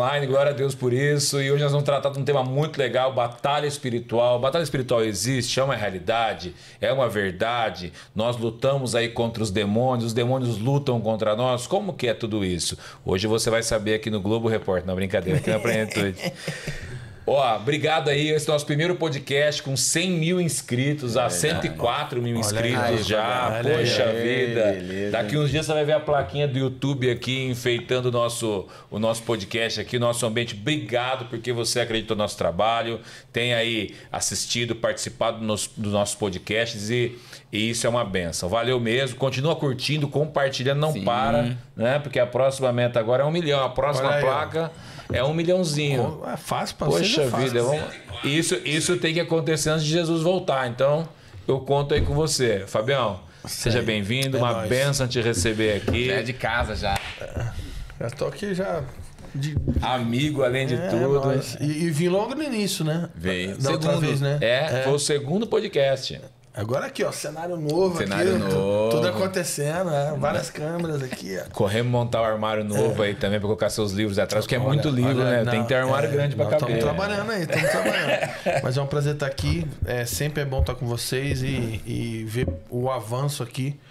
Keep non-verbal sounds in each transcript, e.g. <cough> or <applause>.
online, glória a Deus por isso. E hoje nós vamos tratar de um tema muito legal: batalha espiritual. Batalha espiritual existe, é uma realidade, é uma verdade. Nós lutamos aí contra os demônios, os demônios lutam contra nós. Como que é tudo isso? Hoje você vai saber aqui no Globo Repórter, não brincadeira, aqui na Plenitude. Ó, obrigado aí. Esse é o nosso primeiro podcast com 100 mil inscritos, a 104 mil inscritos aí, já. Poxa Aí, vida. beleza. Daqui uns dias você vai ver a plaquinha do YouTube aqui enfeitando o nosso, o nosso podcast aqui, o nosso ambiente. Obrigado porque você acreditou no nosso trabalho, tem aí assistido, participado dos nossos podcasts e, e isso é uma benção. Valeu mesmo. Continua curtindo, compartilhando, não Sim. para, né? Porque a próxima meta agora é um milhão. A próxima ó. placa é um milhãozinho. É fácil vocês. Poxa é fácil. vida, vamos... isso, isso tem que acontecer antes de Jesus voltar. Então, eu conto aí com você. Fabião, seja bem-vindo. É uma nóis. benção te receber aqui. Já é de casa já. Já tô aqui já. De, Amigo, além de é, tudo. nóis. E, e vim logo no início, né? Veio. Da outra Segundo. vez, né? É, foi o segundo podcast. Agora aqui, ó, cenário novo Cenário aqui. novo. Tudo acontecendo, né? Várias câmeras aqui, ó. Corremos montar o armário novo aí também pra colocar seus livros atrás, porque é muito livro, Olha, né? não, Tem que ter armário é, grande pra nós caber. Estamos trabalhando aí, estamos trabalhando. <laughs> Mas é um prazer estar aqui. É, sempre é bom estar com vocês e, e ver o avanço aqui é,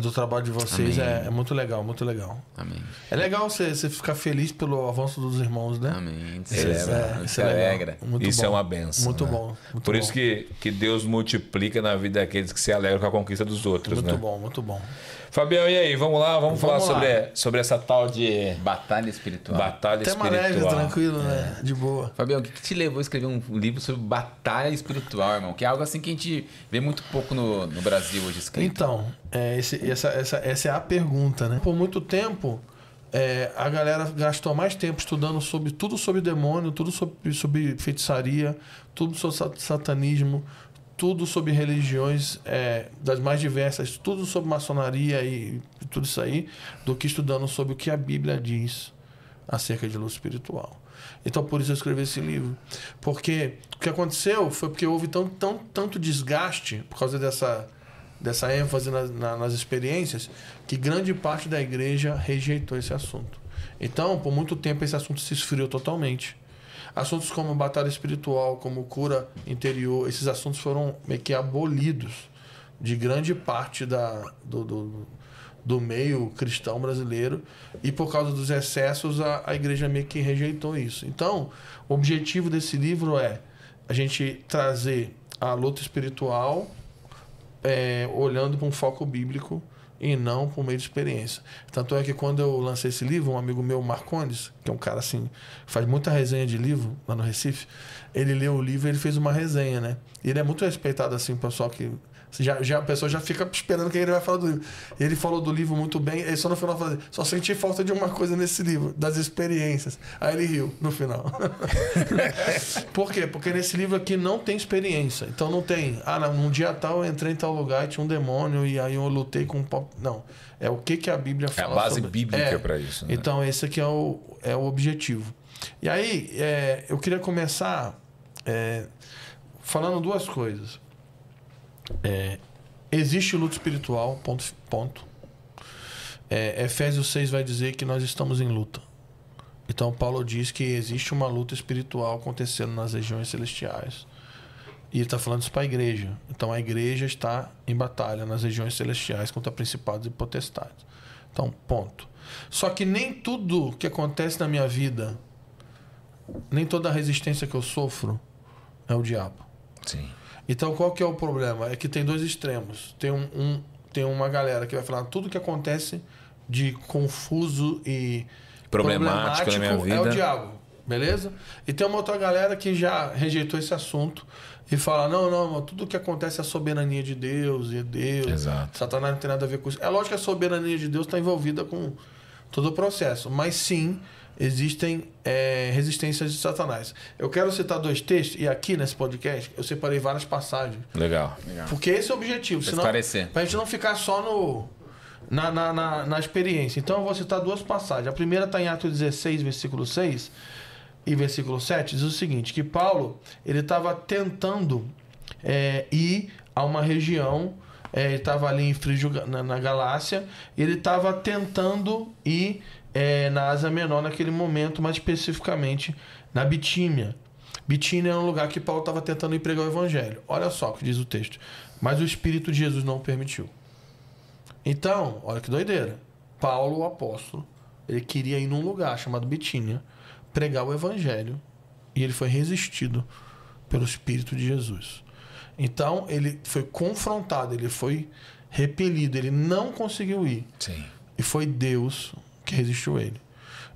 do trabalho de vocês. É, é muito legal, muito legal. Amém. É legal você, ficar feliz pelo avanço dos irmãos, né? Amém. Isso Celebra. é, Se isso é alegra. Muito Isso bom. é uma benção. Muito né? bom. muito Por isso bom. que, que Deus multiplica na vida daqueles que se alegram com a conquista dos outros, Muito né? bom, muito bom. Fabião, e aí? Vamos lá, vamos, falar Vamos lá. sobre, sobre essa tal de Batalha espiritual. batalha Tema leve, espiritual. tranquilo, né? De boa. Fabião, o que, que te levou a escrever um livro sobre batalha espiritual, irmão? Que é algo assim que a gente vê muito pouco no, no Brasil hoje escrito. Então, é, esse- essa, essa, essa é a pergunta, né? Por muito tempo, é, a galera gastou mais tempo estudando sobre tudo sobre demônio, tudo sobre, sobre feitiçaria, tudo sobre sa- satanismo, tudo sobre religiões é, das mais diversas, tudo sobre maçonaria e tudo isso aí, do que estudando sobre o que a Bíblia diz acerca de luz espiritual. Então, por isso eu escrevi esse livro. Porque o que aconteceu foi porque houve tão, tão, tanto desgaste por causa dessa, dessa ênfase na- na- nas experiências que grande parte da igreja rejeitou esse assunto. Então, por muito tempo, esse assunto se esfriou totalmente. Assuntos como batalha espiritual, como cura interior, esses assuntos foram meio que abolidos de grande parte da, do, do, do meio cristão brasileiro e por causa dos excessos a, a igreja meio que rejeitou isso. Então, o objetivo desse livro é a gente trazer a luta espiritual é, olhando para um foco bíblico e não por meio de experiência. Tanto é que quando eu lancei esse livro, um amigo meu, Marcondes, que é um cara assim, faz muita resenha de livro lá no Recife, ele leu o livro e ele fez uma resenha, né? E ele é muito respeitado assim, pessoal que já, já, a pessoa já fica esperando que ele vai falar do livro. Ele falou do livro muito bem, ele só no final falou, assim, só senti falta de uma coisa nesse livro, das experiências. Aí ele riu no final. <laughs> Por quê? Porque nesse livro aqui não tem experiência. Então não tem, ah, não, num dia tal eu entrei em tal lugar e tinha um demônio e aí eu lutei com um. Não. É o que, que a Bíblia É a fala. base sobre- bíblica É. pra isso. Né? Então, esse aqui é o, é o objetivo. E aí, é, eu queria começar é, falando duas coisas. É, existe luta espiritual, ponto. ponto. É, Efésios 6 vai dizer que nós estamos em luta. Então, Paulo diz que existe uma luta espiritual acontecendo nas regiões celestiais. E ele está falando isso para a igreja. Então, a igreja está em batalha nas regiões celestiais contra principados e potestades. Então, ponto. Só que nem tudo que acontece na minha vida, nem toda a resistência que eu sofro é o diabo. Sim. Então, qual que é o problema? É que tem dois extremos. Tem, um, um- tem uma galera que vai falar tudo que acontece de confuso e Problemático na minha é o diabo, beleza? E tem uma outra galera que já rejeitou esse assunto e fala: não, não, tudo que acontece é a soberania de Deus e é Deus. Exato. Satanás não tem nada a ver com isso. É lógico que a soberania de Deus está envolvida com todo o processo, mas sim existem é, resistências de Satanás. Eu quero citar dois textos, e aqui nesse podcast eu separei várias passagens. Legal. Legal. Porque esse é o objetivo. Pra Senão, esclarecer. pra gente não ficar só no, na, na, na, na experiência. Então eu vou citar duas passagens. A primeira está em Atos 16, versículo 6 e versículo 7, diz o seguinte, que Paulo ele estava tentando é, ir a uma região, é, ele estava ali em Frígio, na, na Galácia, e ele estava tentando ir é, na Ásia Menor naquele momento, mais especificamente na Bitínia. Bitínia era um lugar que Paulo estava tentando ir pregar o evangelho. Olha só o que diz o texto. Mas o Espírito de Jesus não o permitiu. Então, olha que doideira. Paulo, o apóstolo, ele queria ir num lugar chamado Bitínia, pregar o evangelho, e ele foi resistido pelo Espírito de Jesus. Então, ele foi confrontado, ele foi repelido, ele não conseguiu ir. Sim. E foi Deus que resistiu ele.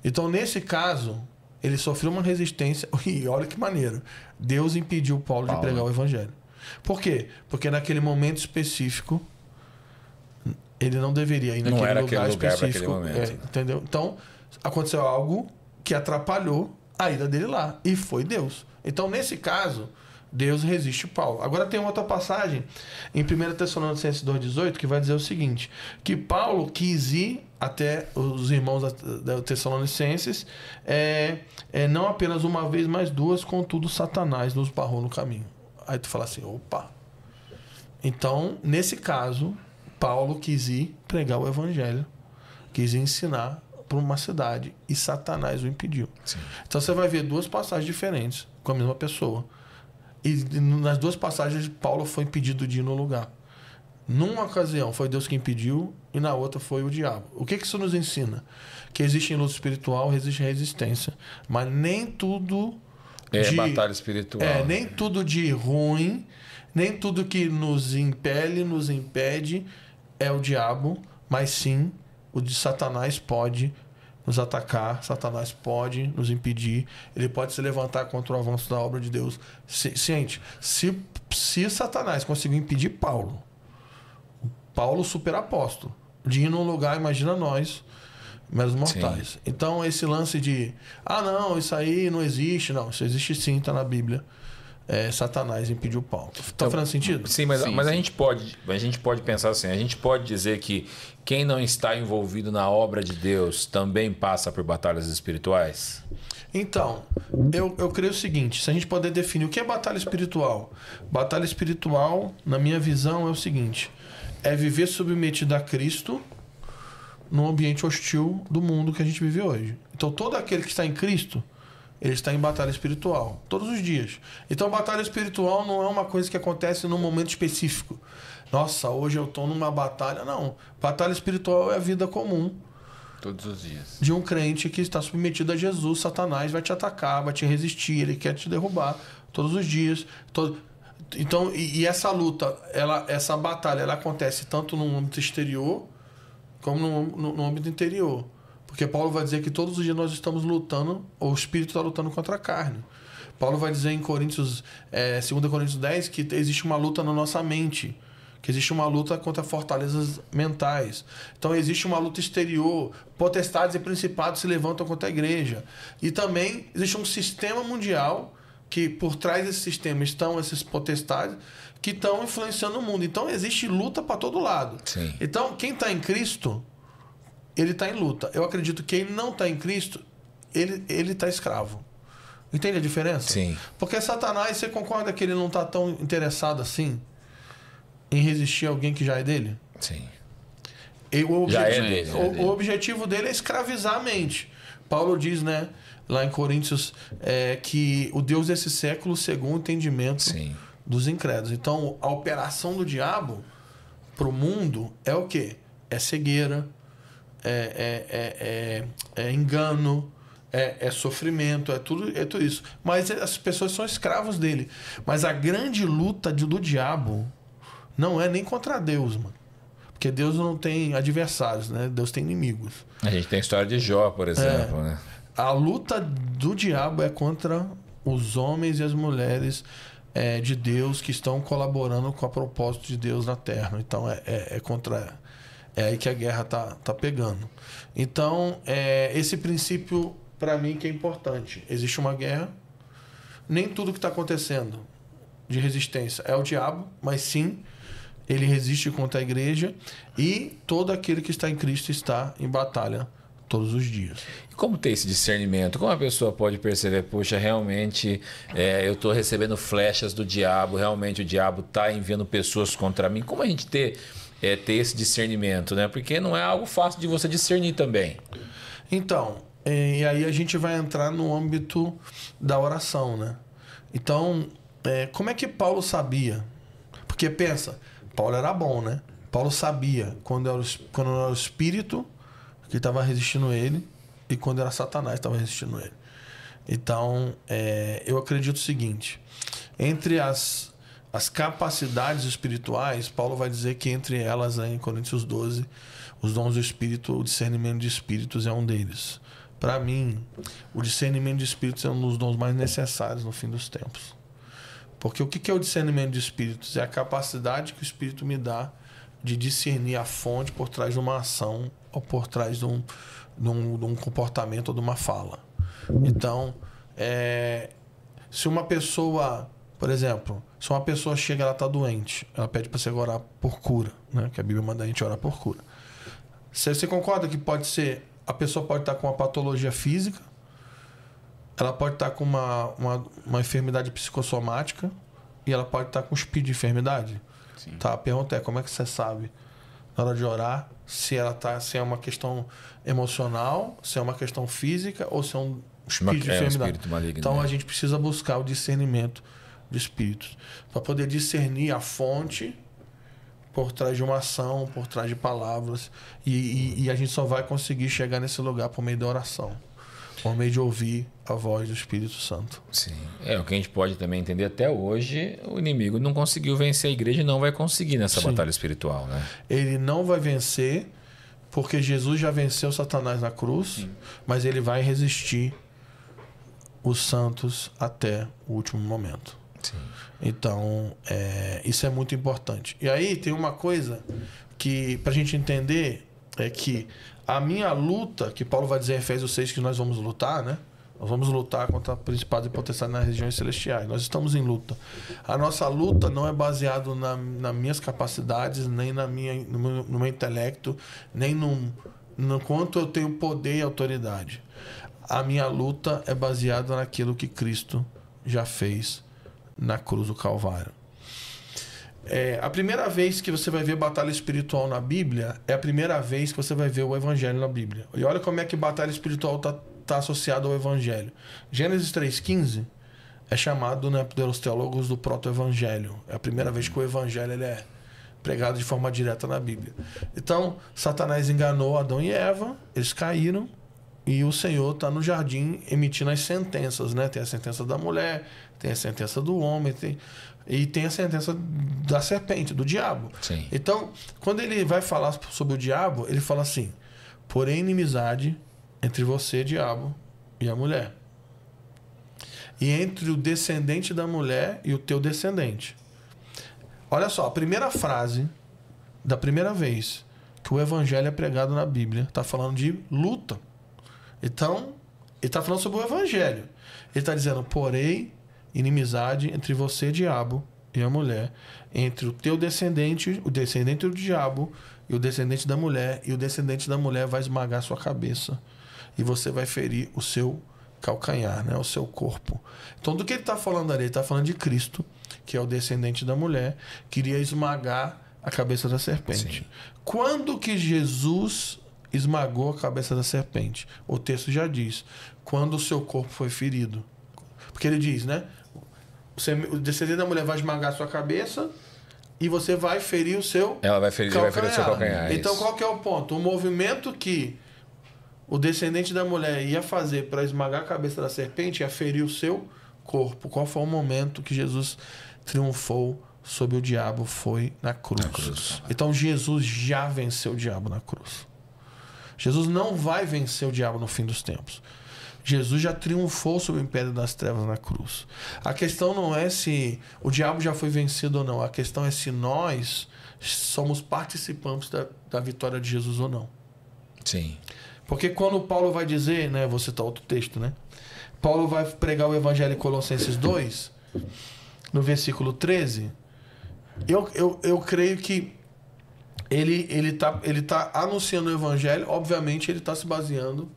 Então, nesse caso, ele sofreu uma resistência. <laughs> E olha que maneiro. Deus impediu Paulo, Paulo. de pregar o evangelho. Por quê? Porque naquele momento específico, ele não deveria ir Não naquele era lugar aquele lugar específico. momento. É, entendeu? Então, aconteceu algo que atrapalhou a ida dele lá. E foi Deus. Então, nesse caso, Deus resiste Paulo. Agora tem outra passagem em 1 Tessalonicenses 2,18 que vai dizer o seguinte: que Paulo quis ir até os irmãos Tessalonicenses, é, é, não apenas uma vez, mas duas, contudo, Satanás nos barrou no caminho. Aí tu fala assim: opa. Então, nesse caso, Paulo quis ir pregar o evangelho, quis ensinar para uma cidade e Satanás o impediu. Sim. Então você vai ver duas passagens diferentes com a mesma pessoa. E nas duas passagens, Paulo foi impedido de ir no lugar. Numa ocasião foi Deus que impediu e na outra foi o diabo. O que, que isso nos ensina? Que existe em luta espiritual, existe resistência. Mas nem tudo. É de- batalha espiritual. É, nem tudo de ruim, nem tudo que nos impele, nos impede é o diabo, mas sim o de Satanás pode nos atacar, Satanás pode nos impedir, ele pode se levantar contra o avanço da obra de Deus. Se, gente, se, se Satanás conseguiu impedir Paulo, Paulo super apóstolo, de ir num lugar, imagina nós, meros mortais. Então, esse lance de, ah, não, isso aí não existe, não, isso existe sim, está na Bíblia. É, Satanás impediu Paulo. Tá Então, fazendo sentido? Sim, mas, Sim, mas a sim. gente pode, a gente pode pensar assim, a gente pode dizer que quem não está envolvido na obra de Deus também passa por batalhas espirituais? Então, eu, eu creio o seguinte: se a gente puder definir o que é batalha espiritual, batalha espiritual, na minha visão, é o seguinte: é viver submetido a Cristo num ambiente hostil do mundo que a gente vive hoje. Então, todo aquele que está em Cristo, ele está em batalha espiritual, todos os dias. Então, batalha espiritual não é uma coisa que acontece num momento específico. Nossa, hoje eu estou numa batalha. Não. Batalha espiritual é a vida comum Todos os dias. de um crente que está submetido a Jesus, Satanás vai te atacar, vai te resistir, ele quer te derrubar todos os dias. todo- Então, e, e essa luta, ela, essa batalha, ela acontece tanto no âmbito exterior como no, no, no âmbito interior. Porque Paulo vai dizer que todos os dias nós estamos lutando, ou o Espírito está lutando contra a carne. Paulo vai dizer em Coríntios, é, 2 Coríntios 10 que existe uma luta na nossa mente, que existe uma luta contra fortalezas mentais. Então existe uma luta exterior, potestades e principados se levantam contra a igreja. E também existe um sistema mundial que por trás desse sistema estão esses potestades que estão influenciando o mundo. Então existe luta para todo lado. Sim. Então quem está em Cristo, ele está em luta. Eu acredito que quem não está em Cristo, ele ele está escravo. Entende a diferença? Sim. Porque Satanás, você concorda que ele não está tão interessado assim em resistir a alguém que já é dele? Sim. O, Já é dele, é dele. o objetivo dele é escravizar a mente. Paulo diz, né, lá em Coríntios, é, que o Deus desse século cegou o entendimento Sim. dos incrédulos. Então, a operação do diabo para o mundo é o quê? É cegueira, é, é, é, é- é engano, é, é sofrimento, é tudo, é tudo isso. Mas as pessoas são escravos dele. Mas a grande luta do diabo não é nem contra Deus, mano. Porque Deus não tem adversários, né? Deus tem inimigos. A gente tem a história de Jó, por exemplo, né? A luta do diabo é contra os homens e as mulheres é, de Deus que estão colaborando com o propósito de Deus na Terra. Então é, é- é contra. É aí que a guerra tá, tá pegando. Então, é, esse princípio, para mim, que é importante. Existe uma guerra. Nem tudo que está acontecendo de resistência é o diabo, mas sim ele resiste contra a igreja e todo aquele que está em Cristo está em batalha todos os dias. Como ter esse discernimento? Como a pessoa pode perceber, puxa, realmente é, eu estou recebendo flechas do diabo, realmente o diabo está enviando pessoas contra mim. Como a gente ter, é, ter esse discernimento, né? Porque não é algo fácil de você discernir também. Então, é, e aí a gente vai entrar no âmbito da oração, né? Então, é, como é que Paulo sabia? Porque pensa, Paulo era bom, né? Paulo sabia quando era o, quando era o Espírito que estava resistindo ele e quando era Satanás estava resistindo ele. Então, é, eu acredito o seguinte: entre as, as capacidades espirituais, Paulo vai dizer que entre elas, né, em Coríntios 12, os dons do Espírito, o discernimento de espíritos é um deles. Para mim, o discernimento de espíritos é um dos dons mais necessários no fim dos tempos. Porque o que é o discernimento de espíritos? É a capacidade que o Espírito me dá de discernir a fonte por trás de uma ação ou por trás de um, de um, de um comportamento ou de uma fala. Então, é, se uma pessoa, por exemplo, se uma pessoa chega ela está doente, ela pede para você orar por cura, né? que a Bíblia manda a gente orar por cura. Você, você concorda que pode ser, a pessoa pode estar com uma patologia física, ela pode estar com uma, uma, uma enfermidade psicossomática e ela pode estar com um speed de enfermidade? Sim. Tá, a pergunta é, como é que você sabe na hora de orar se ela tá, se é uma questão emocional, se é uma questão física ou se é um espírito de é enfermidade. Um maligno, então né? a gente precisa buscar o discernimento de espíritos para poder discernir a fonte por trás de uma ação, por trás de palavras e, e, e a gente só vai conseguir chegar nesse lugar por meio da oração por meio de ouvir a voz do Espírito Santo. Sim. É o que a gente pode também entender até hoje, o inimigo não conseguiu vencer a igreja e não vai conseguir nessa Sim. batalha espiritual, né? Ele não vai vencer porque Jesus já venceu Satanás na cruz, Sim. mas ele vai resistir os santos até o último momento. Sim. Então, é, isso é muito importante. E aí tem uma coisa que, para a gente entender, é que a minha luta, que Paulo vai dizer em Efésios 6 que nós vamos lutar, né? Nós vamos lutar contra principados e potestades nas regiões celestiais. Nós estamos em luta. A nossa luta não é baseada na, nas minhas capacidades, nem na minha, no, meu, no meu intelecto, nem no, no quanto eu tenho poder e autoridade. A minha luta é baseada naquilo que Cristo já fez na cruz do Calvário. É, a primeira vez que você vai ver batalha espiritual na Bíblia é a primeira vez que você vai ver o Evangelho na Bíblia. E olha como é que batalha espiritual está tá associada ao Evangelho. Gênesis 3,15 é chamado né, pelos teólogos do proto-evangelho. É a primeira vez que o Evangelho ele é pregado de forma direta na Bíblia. Então, Satanás enganou Adão e Eva, eles caíram, e o Senhor está no jardim emitindo as sentenças, né? Tem a sentença da mulher, tem a sentença do homem, tem e tem a sentença da serpente, do diabo. Sim. Então, quando ele vai falar sobre o diabo, ele fala assim: porém, inimizade entre você, diabo, e a mulher. E entre o descendente da mulher e o teu descendente. Olha só, a primeira frase da primeira vez que o evangelho é pregado na Bíblia está falando de luta. Então, ele está falando sobre o evangelho. Ele está dizendo, porém, inimizade entre você, diabo, e a mulher, entre o teu descendente, o descendente do diabo, e o descendente da mulher, e o descendente da mulher vai esmagar sua cabeça, e você vai ferir o seu calcanhar, né? o seu corpo. Então, do que ele está falando ali? Ele está falando de Cristo, que é o descendente da mulher, queria esmagar a cabeça da serpente. Sim. Quando que Jesus esmagou a cabeça da serpente? O texto já diz: quando o seu corpo foi ferido. Porque ele diz, né? Você, o descendente da mulher vai esmagar a sua cabeça e você vai ferir o seu Ela vai ferir, vai ferir o seu calcanhar. Então, isso. qual que é o ponto? O movimento que o descendente da mulher ia fazer para esmagar a cabeça da serpente ia ferir o seu corpo. Qual foi o momento que Jesus triunfou sobre o diabo? Foi na cruz. Na cruz. Então, Jesus já venceu o diabo na cruz. Jesus não vai vencer o diabo no fim dos tempos. Jesus já triunfou sobre o império das trevas na cruz. A questão não é se o diabo já foi vencido ou não. A questão é se nós somos participantes da, da vitória de Jesus ou não. Sim. Porque quando Paulo vai dizer, né, vou citar outro texto, né? Paulo vai pregar o evangelho em Colossenses 2, no versículo 13. Eu, eu, eu creio que ele ele tá, ele tá anunciando o evangelho, obviamente ele está se baseando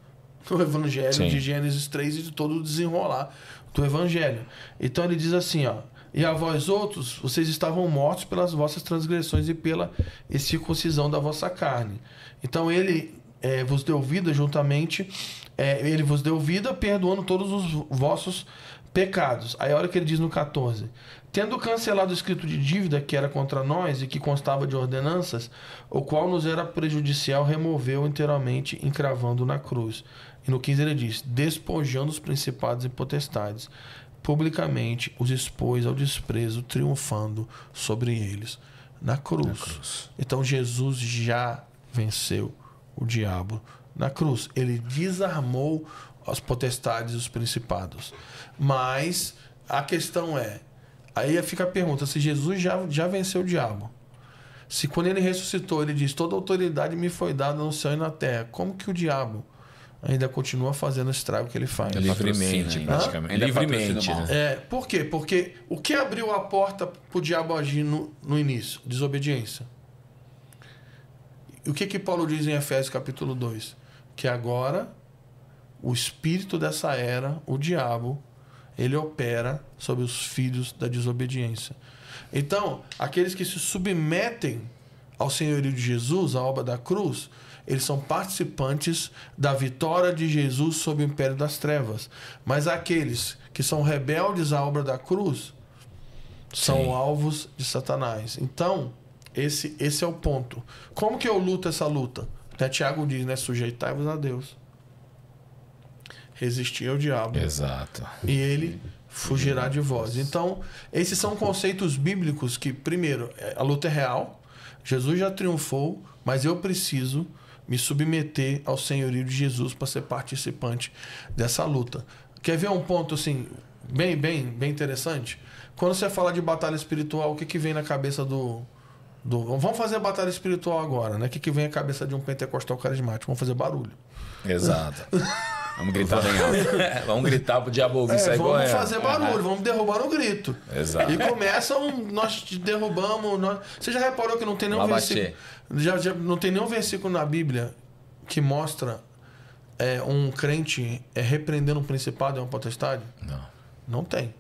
no Evangelho Sim. de Gênesis 3 e de todo o desenrolar do Evangelho. Então ele diz assim, ó. E a vós outros, vocês estavam mortos pelas vossas transgressões e pela circuncisão da vossa carne. Então ele é, vos deu vida juntamente, é, ele vos deu vida, perdoando todos os vossos pecados. Aí a hora que ele diz no 14: Tendo cancelado o escrito de dívida que era contra nós e que constava de ordenanças, o qual nos era prejudicial, removeu inteiramente, encravando na cruz. E no 15 ele diz: Despojando os principados e potestades, publicamente os expôs ao desprezo, triunfando sobre eles na cruz. na cruz. Então Jesus já venceu o diabo na cruz. Ele desarmou as potestades e os principados. Mas a questão é, aí fica a pergunta, se Jesus já, já venceu o diabo, se quando ele ressuscitou, ele diz, toda autoridade me foi dada no céu e na terra, como que o diabo ainda continua fazendo o estrago que ele faz? Livremente, praticamente. Livremente. Né? É, por quê? Porque o que abriu a porta para o diabo agir no, no início? Desobediência. O que que Paulo diz em Efésios capítulo 2? Que agora o espírito dessa era, o diabo, ele opera sobre os filhos da desobediência. Então, aqueles que se submetem ao senhorio de Jesus, à obra da cruz, eles são participantes da vitória de Jesus sobre o império das trevas. Mas aqueles que são rebeldes à obra da cruz são Sim. alvos de Satanás. Então, esse, esse é o ponto. Como que eu luto essa luta? Até Tiago diz, né? Sujeitai-vos a Deus. Resistir ao diabo. Exato. E ele fugirá de vós. Então, esses são conceitos bíblicos que, primeiro, é, a luta é real. Jesus já triunfou, mas eu preciso me submeter ao senhorio de Jesus para ser participante dessa luta. Quer ver um ponto assim bem, bem, bem interessante? Quando você fala de batalha espiritual, o que, que vem na cabeça do, do, vamos fazer batalha espiritual agora, né? O que, que vem à cabeça de um pentecostal carismático? Vamos fazer barulho. Exato. <laughs> Vamos gritar bem alto. vamos gritar pro diabo ouvir é, sair Vamos correndo. fazer barulho, é. vamos derrubar no grito. Exato. E começam, nós derrubamos. Nós... Você já reparou que não tem nenhum versículo. Já, já, não tem nenhum versículo na Bíblia que mostra é, um crente é, repreendendo um principado e uma potestade? Não. Não tem.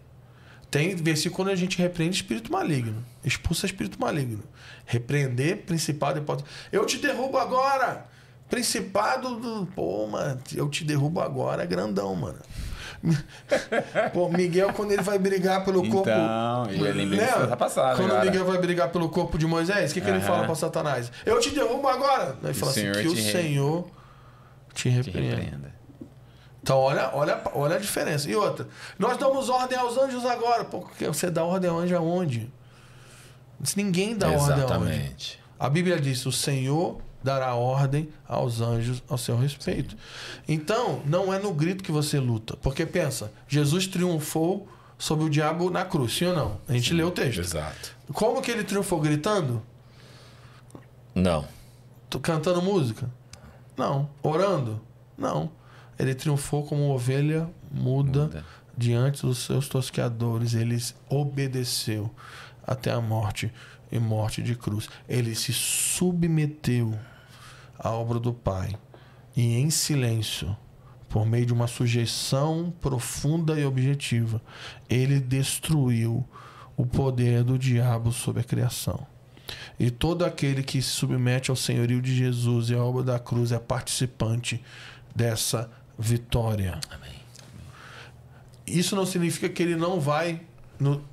Tem versículo quando a gente repreende espírito maligno. Expulsa espírito maligno. Repreender principado e potestade. Eu te derrubo agora! Principado do. Pô, mano, eu te derrubo agora, é grandão, mano. <laughs> Pô, Miguel, quando ele vai brigar pelo corpo. Então, lembrei né? disso passada. Quando agora. Miguel vai brigar pelo corpo de Moisés, o que, que ele fala para Satanás? Eu te derrubo agora. Ele fala assim: que o Senhor te repreenda. Te repreenda. Então, olha, olha, olha a diferença. E outra, nós damos ordem aos anjos agora. Porque você dá ordem ao anjo aonde? Ninguém dá Exatamente. ordem ao anjo. A Bíblia diz: o Senhor dará ordem aos anjos ao seu respeito. Então, não é no grito que você luta. Porque pensa, Jesus triunfou sobre o diabo na cruz, sim ou não? A gente sim, lê o texto. Exato. Como que ele triunfou? Gritando? Não. Cantando música? Não. Orando? Não. Ele triunfou como ovelha muda, muda. diante dos seus tosqueadores. Ele obedeceu até a morte e morte de cruz. Ele se submeteu à obra do Pai e em silêncio, por meio de uma sujeição profunda e objetiva, ele destruiu o poder do diabo sobre a criação. E todo aquele que se submete ao senhorio de Jesus e à obra da cruz é participante dessa vitória. Amém. Isso não significa que ele não vai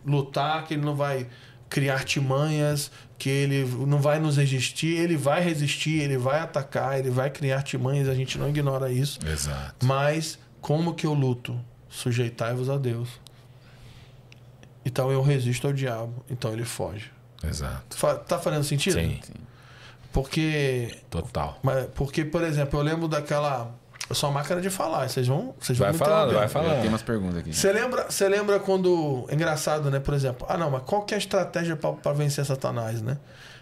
lutar, que ele não vai criar artimanhas, que ele não vai nos resistir, ele vai resistir, ele vai atacar, ele vai criar artimanhas, a gente não ignora isso. Exato. Mas como que eu luto? Sujeitai-vos a Deus. Então eu resisto ao diabo, então ele foge. Exato. Tá fazendo sentido? Sim. Porque. Total. Porque, por exemplo, eu lembro daquela eu sou uma máquina de falar. Vocês vão, vocês vai vão falando, vai falando. Tem umas perguntas aqui. Você lembra, você lembra quando. Engraçado, né? Por exemplo, ah, não, mas qual que é a estratégia para vencer Satanás, né?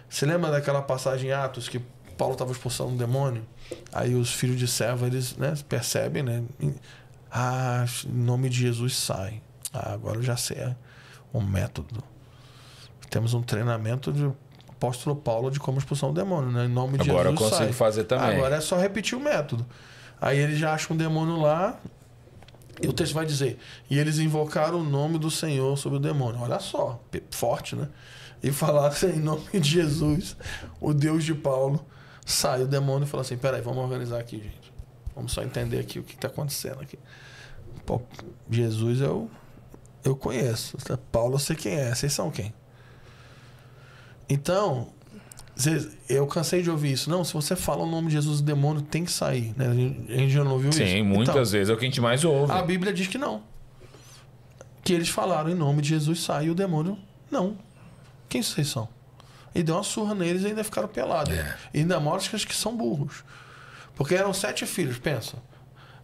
Você lembra daquela passagem em Atos que Paulo estava expulsando um demônio? Aí os filhos de serva, eles né, percebem, né? Ah, em nome de Jesus sai. Ah, agora eu já sei o método. Temos um treinamento de apóstolo Paulo de como expulsar um demônio, né? Em nome de agora Jesus. Agora eu consigo sai. fazer também. Agora é só repetir o método. Aí ele já acha um demônio lá. E o texto vai dizer: E eles invocaram o nome do Senhor sobre o demônio. Olha só, forte, né? E falaram <laughs> em nome de Jesus, o Deus de Paulo, Sai o demônio e fala assim: peraí, vamos organizar aqui, gente. Vamos só entender aqui o que está acontecendo aqui. Pô, Jesus eu, eu conheço. Paulo eu sei quem é. Vocês são quem? Então, eu cansei de ouvir isso. Não, se você fala o nome de Jesus, o demônio tem que sair. Né? A gente já não ouviu Sim, isso? Sim, muitas então, vezes é o que a gente mais ouve. A Bíblia diz que não. Que eles falaram em nome de Jesus sai e o demônio não. Quem vocês são? E deu uma surra neles e ainda ficaram pelados. É. E ainda mostram que são burros. Porque eram sete filhos, pensa.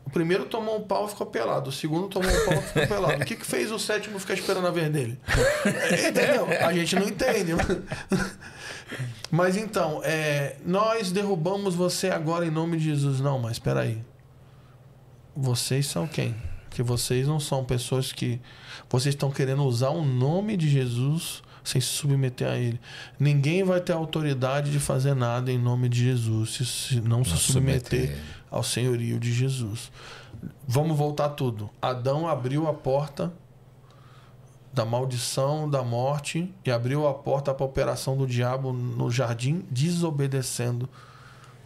O primeiro tomou um pau e ficou pelado. O segundo tomou um pau e ficou pelado. O que, que fez o sétimo ficar esperando a vez dele? <laughs> Entendeu? A gente não entende. Mas então, é, nós derrubamos você agora em nome de Jesus. Não, mas espera aí. Vocês são quem? Que vocês não são pessoas que vocês estão querendo usar o nome de Jesus sem se submeter a ele. Ninguém vai ter autoridade de fazer nada em nome de Jesus se, não, não, se submeter, submeter ao senhorio de Jesus. Vamos voltar tudo. Adão abriu a porta da maldição, da morte e abriu a porta para a operação do diabo no jardim, desobedecendo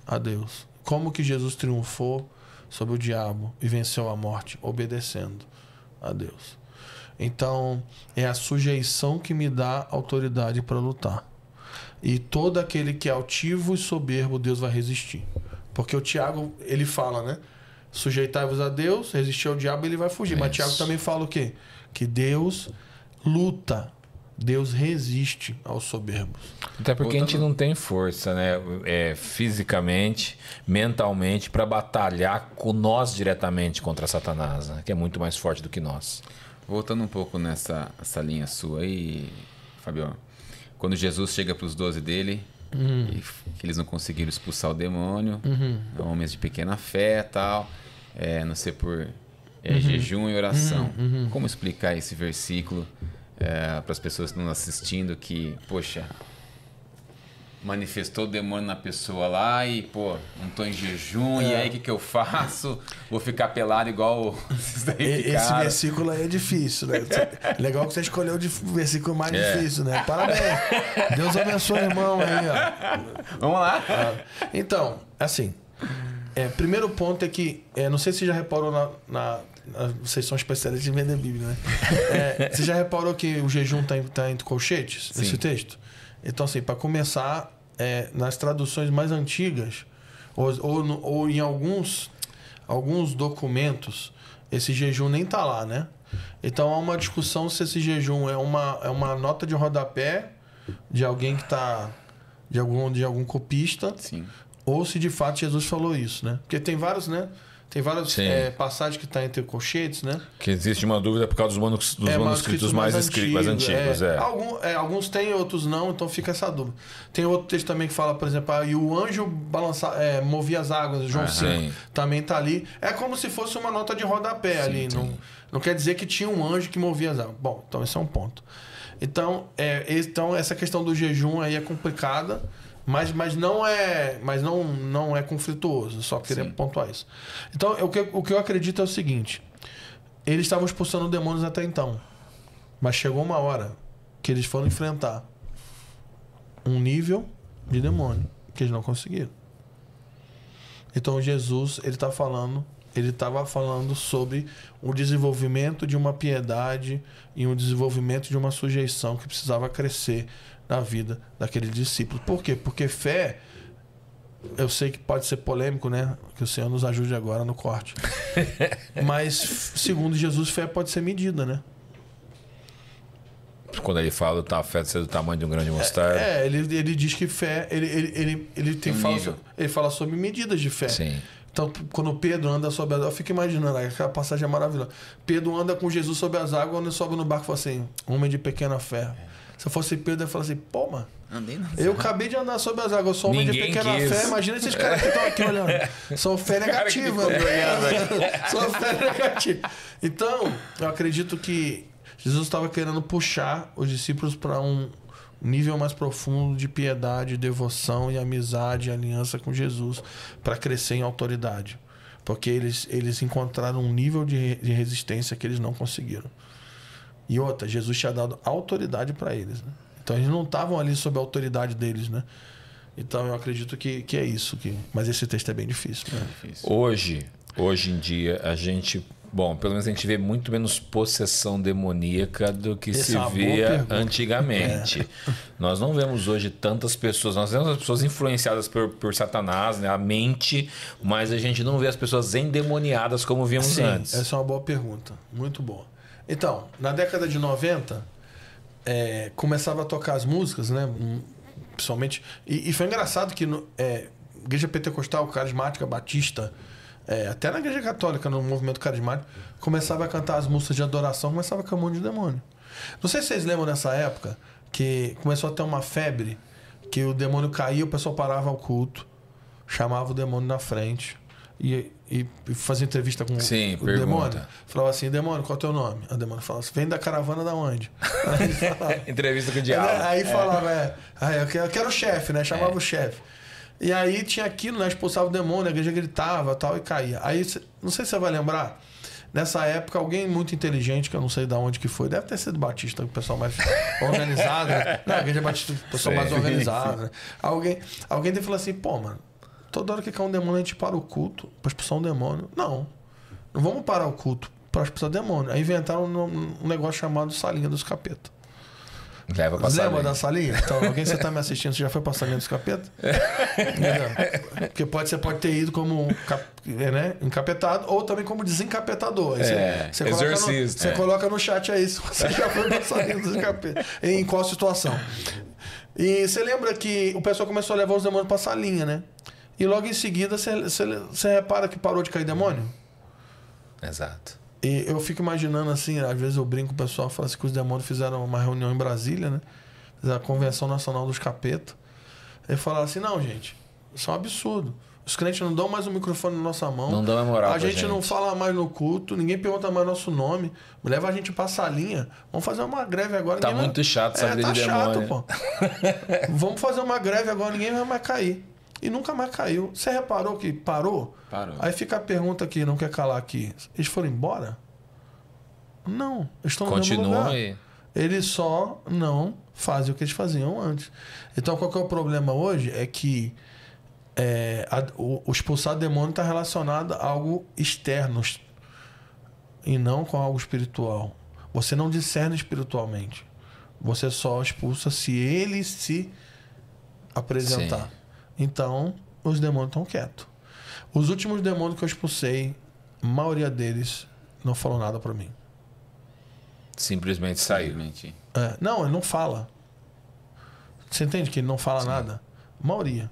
a Deus. Como que Jesus triunfou sobre o diabo e venceu a morte? Obedecendo a Deus. Então, é a sujeição que me dá autoridade para lutar. E todo aquele que é altivo e soberbo, Deus vai resistir. Porque o Tiago, ele fala, né? Sujeitai-vos a Deus, resistir ao diabo, ele vai fugir. Isso. Mas Tiago também fala o quê? Que Deus luta. Deus resiste aos soberbos. Até porque a gente não tem força, né? É, fisicamente, mentalmente, para batalhar com nós diretamente contra Satanás, né? que é muito mais forte do que nós. Voltando um pouco nessa essa linha sua aí, Fabio. Quando Jesus chega para os doze dele, uhum. e que eles não conseguiram expulsar o demônio, uhum. homens de pequena fé tal, é, não sei por é, uhum. jejum e oração. Uhum. Uhum. Como explicar esse versículo é, para as pessoas que estão assistindo que, poxa, manifestou o demônio na pessoa lá e, pô, não tô em jejum, é. e aí o que, que eu faço? Vou ficar pelado igual <laughs> Esse versículo aí é difícil, né? Legal que você escolheu o versículo mais é. difícil, né? Parabéns. <laughs> Deus abençoe o irmão aí, ó. Vamos lá. Então, assim, é, primeiro ponto é que, é, não sei se você já reparou na, na, na, Vocês são especialistas em vender Bíblia, né? <laughs> É, você já reparou que o jejum está tá entre colchetes Sim. nesse texto? Então, assim, para começar, é, nas traduções mais antigas, ou, ou, ou, em alguns, alguns documentos, esse jejum nem tá lá, né? Então há uma discussão se esse jejum é uma, é uma nota de rodapé de alguém que está de algum de algum copista Sim. Ou se de fato Jesus falou isso, né? Porque tem vários, né? Tem várias é, passagens que estão tá entre colchetes, né? Que existe uma dúvida por causa dos, manus, dos é, manuscritos, mais, mais, escritos, mais antigos. É. é. Algum, é, alguns têm, outros não, então fica essa dúvida. Tem outro texto também que fala, por exemplo, ah, e o anjo balança, é, movia as águas, João ah, 5, também está ali. É como se fosse uma nota de rodapé sim, ali. Sim. Não, não quer dizer que tinha um anjo que movia as águas. Bom, então esse é um ponto. Então, então essa questão do jejum aí é complicada. Mas, mas não é mas não, não é conflituoso, só queria Sim. pontuar isso. Então, o que, o que eu acredito é o seguinte: eles estavam expulsando demônios até então, mas chegou uma hora que eles foram enfrentar um nível de demônio que eles não conseguiram. Então, Jesus, ele está falando ele estava falando sobre o desenvolvimento de uma piedade e um desenvolvimento de uma sujeição que precisava crescer na vida daquele discípulo. Por quê? Porque fé, eu sei que pode ser polêmico, né? Que o Senhor nos ajude agora no corte. <laughs> Mas, segundo Jesus, fé pode ser medida, né? Quando ele fala tá, a fé ser do tamanho de um grande mostarda. É, é ele, ele diz que fé, ele, ele, ele, ele tem um fala, ele fala sobre medidas de fé. Sim. Então, quando Pedro anda sobre as águas, eu fico imaginando, aquela passagem é maravilhosa. Pedro anda com Jesus sobre as águas, quando ele sobe no barco e fala assim: homem de pequena fé. Se eu fosse Pedro, eu ia falar assim, pô, mano. Andei eu acabei de andar sobre as águas, eu sou homem Ninguém de pequena quis. fé. Imagina esses caras que estão aqui olhando. <laughs> Sou fé negativa. <laughs> Sou fé negativa. Então, eu acredito que Jesus estava querendo puxar os discípulos para um nível mais profundo de piedade, devoção e amizade e aliança com Jesus para crescer em autoridade. Porque eles, eles encontraram um nível de, de resistência que eles não conseguiram. E outra, Jesus tinha dado autoridade para eles. Né? Então eles não estavam ali sob a autoridade deles, né? Então eu acredito que, que é isso. Que, mas esse texto é bem difícil. Né? Difícil. Hoje, hoje em dia, a gente. Bom, pelo menos a gente vê muito menos possessão demoníaca do que Essa se é via antigamente. <laughs> Nós não vemos hoje tantas pessoas, nós vemos as pessoas influenciadas por, por Satanás, né? a mente, mas a gente não vê as pessoas endemoniadas como víamos Sim, antes. essa é uma boa pergunta. Muito boa. Então, na década de 90, é, começava a tocar as músicas, né? Principalmente. E, e foi engraçado que no, é, Igreja Pentecostal, Carismática, Batista, é, até na Igreja Católica, no movimento carismático, começava a cantar as músicas de adoração, começava com um monte de demônio. Não sei se vocês lembram nessa época que começou a ter uma febre, que o demônio caía, o pessoal parava o culto, chamava o demônio na frente e, e, e fazia entrevista com Sim, o pergunta. demônio. Falava assim, demônio, qual é o teu nome? O demônio falava assim, vem da caravana da onde? <laughs> Aí, falava, Entrevista com o diabo. aí falava, é, aí eu quero, o chefe, né? Chamava É. o chefe. E aí tinha aquilo, né? Expulsava o demônio, a igreja gritava tal, e caía. Aí, não sei se você vai lembrar, nessa época, alguém muito inteligente, que eu não sei de onde que foi, deve ter sido Batista, o pessoal mais <laughs> organizado. Né? Não, a igreja Batista, o pessoal Sim, mais organizado. Né? Alguém, alguém falou assim, pô, mano, toda hora que cai um demônio, a gente para o culto pra expulsar um demônio. Não. Não vamos parar o culto pra expulsar demônio. Aí inventaram um, um negócio chamado salinha dos capetas. Leva pra Lembra sala. da salinha? Então, alguém que você tá me assistindo, você já foi pra salinha dos capetas? Entendeu? Porque pode, você pode ter ido como um cap- é, né, encapetado ou também como desencapetador. Aí É, você, você, coloca no, você É. coloca no chat aí se você já foi pra salinha dos capetas. Em qual situação. E você lembra que o pessoal começou a levar os demônios pra salinha, né? E logo em seguida você, repara que parou de cair demônio? Exato. E eu fico imaginando assim, às vezes eu brinco com o pessoal, falo assim que os demônios fizeram uma reunião em Brasília, né? Fizeram a Convenção Nacional dos Capetas. E falaram assim, não, gente, isso é um absurdo. Os crentes não dão mais o microfone na nossa mão. Não dão mais moral A pra gente, não gente. fala mais no culto, ninguém pergunta mais nosso nome. Leva a gente pra salinha. Vamos fazer uma greve agora. Tá muito vai... chato essa é, tá de chato, demônio. pô. <laughs> Vamos fazer uma greve agora, ninguém vai mais cair. E nunca mais caiu. Você reparou que parou? Parou. Aí fica a pergunta que não quer calar aqui. Eles foram embora? Não. Estão no mesmo lugar. aí. Eles só não fazem o que eles faziam antes. Então, qual que é o problema hoje? É que é, a- o, o expulsar demônio está relacionado a algo externo e não com algo espiritual. Você não discerne espiritualmente. Você só expulsa se ele se apresentar. Sim. Então, os demônios estão quietos. Os últimos demônios que eu expulsei, a maioria deles não falou nada para mim. Simplesmente saiu. Infelizmente. É, não, ele não fala. Você entende que ele não fala nada? A maioria.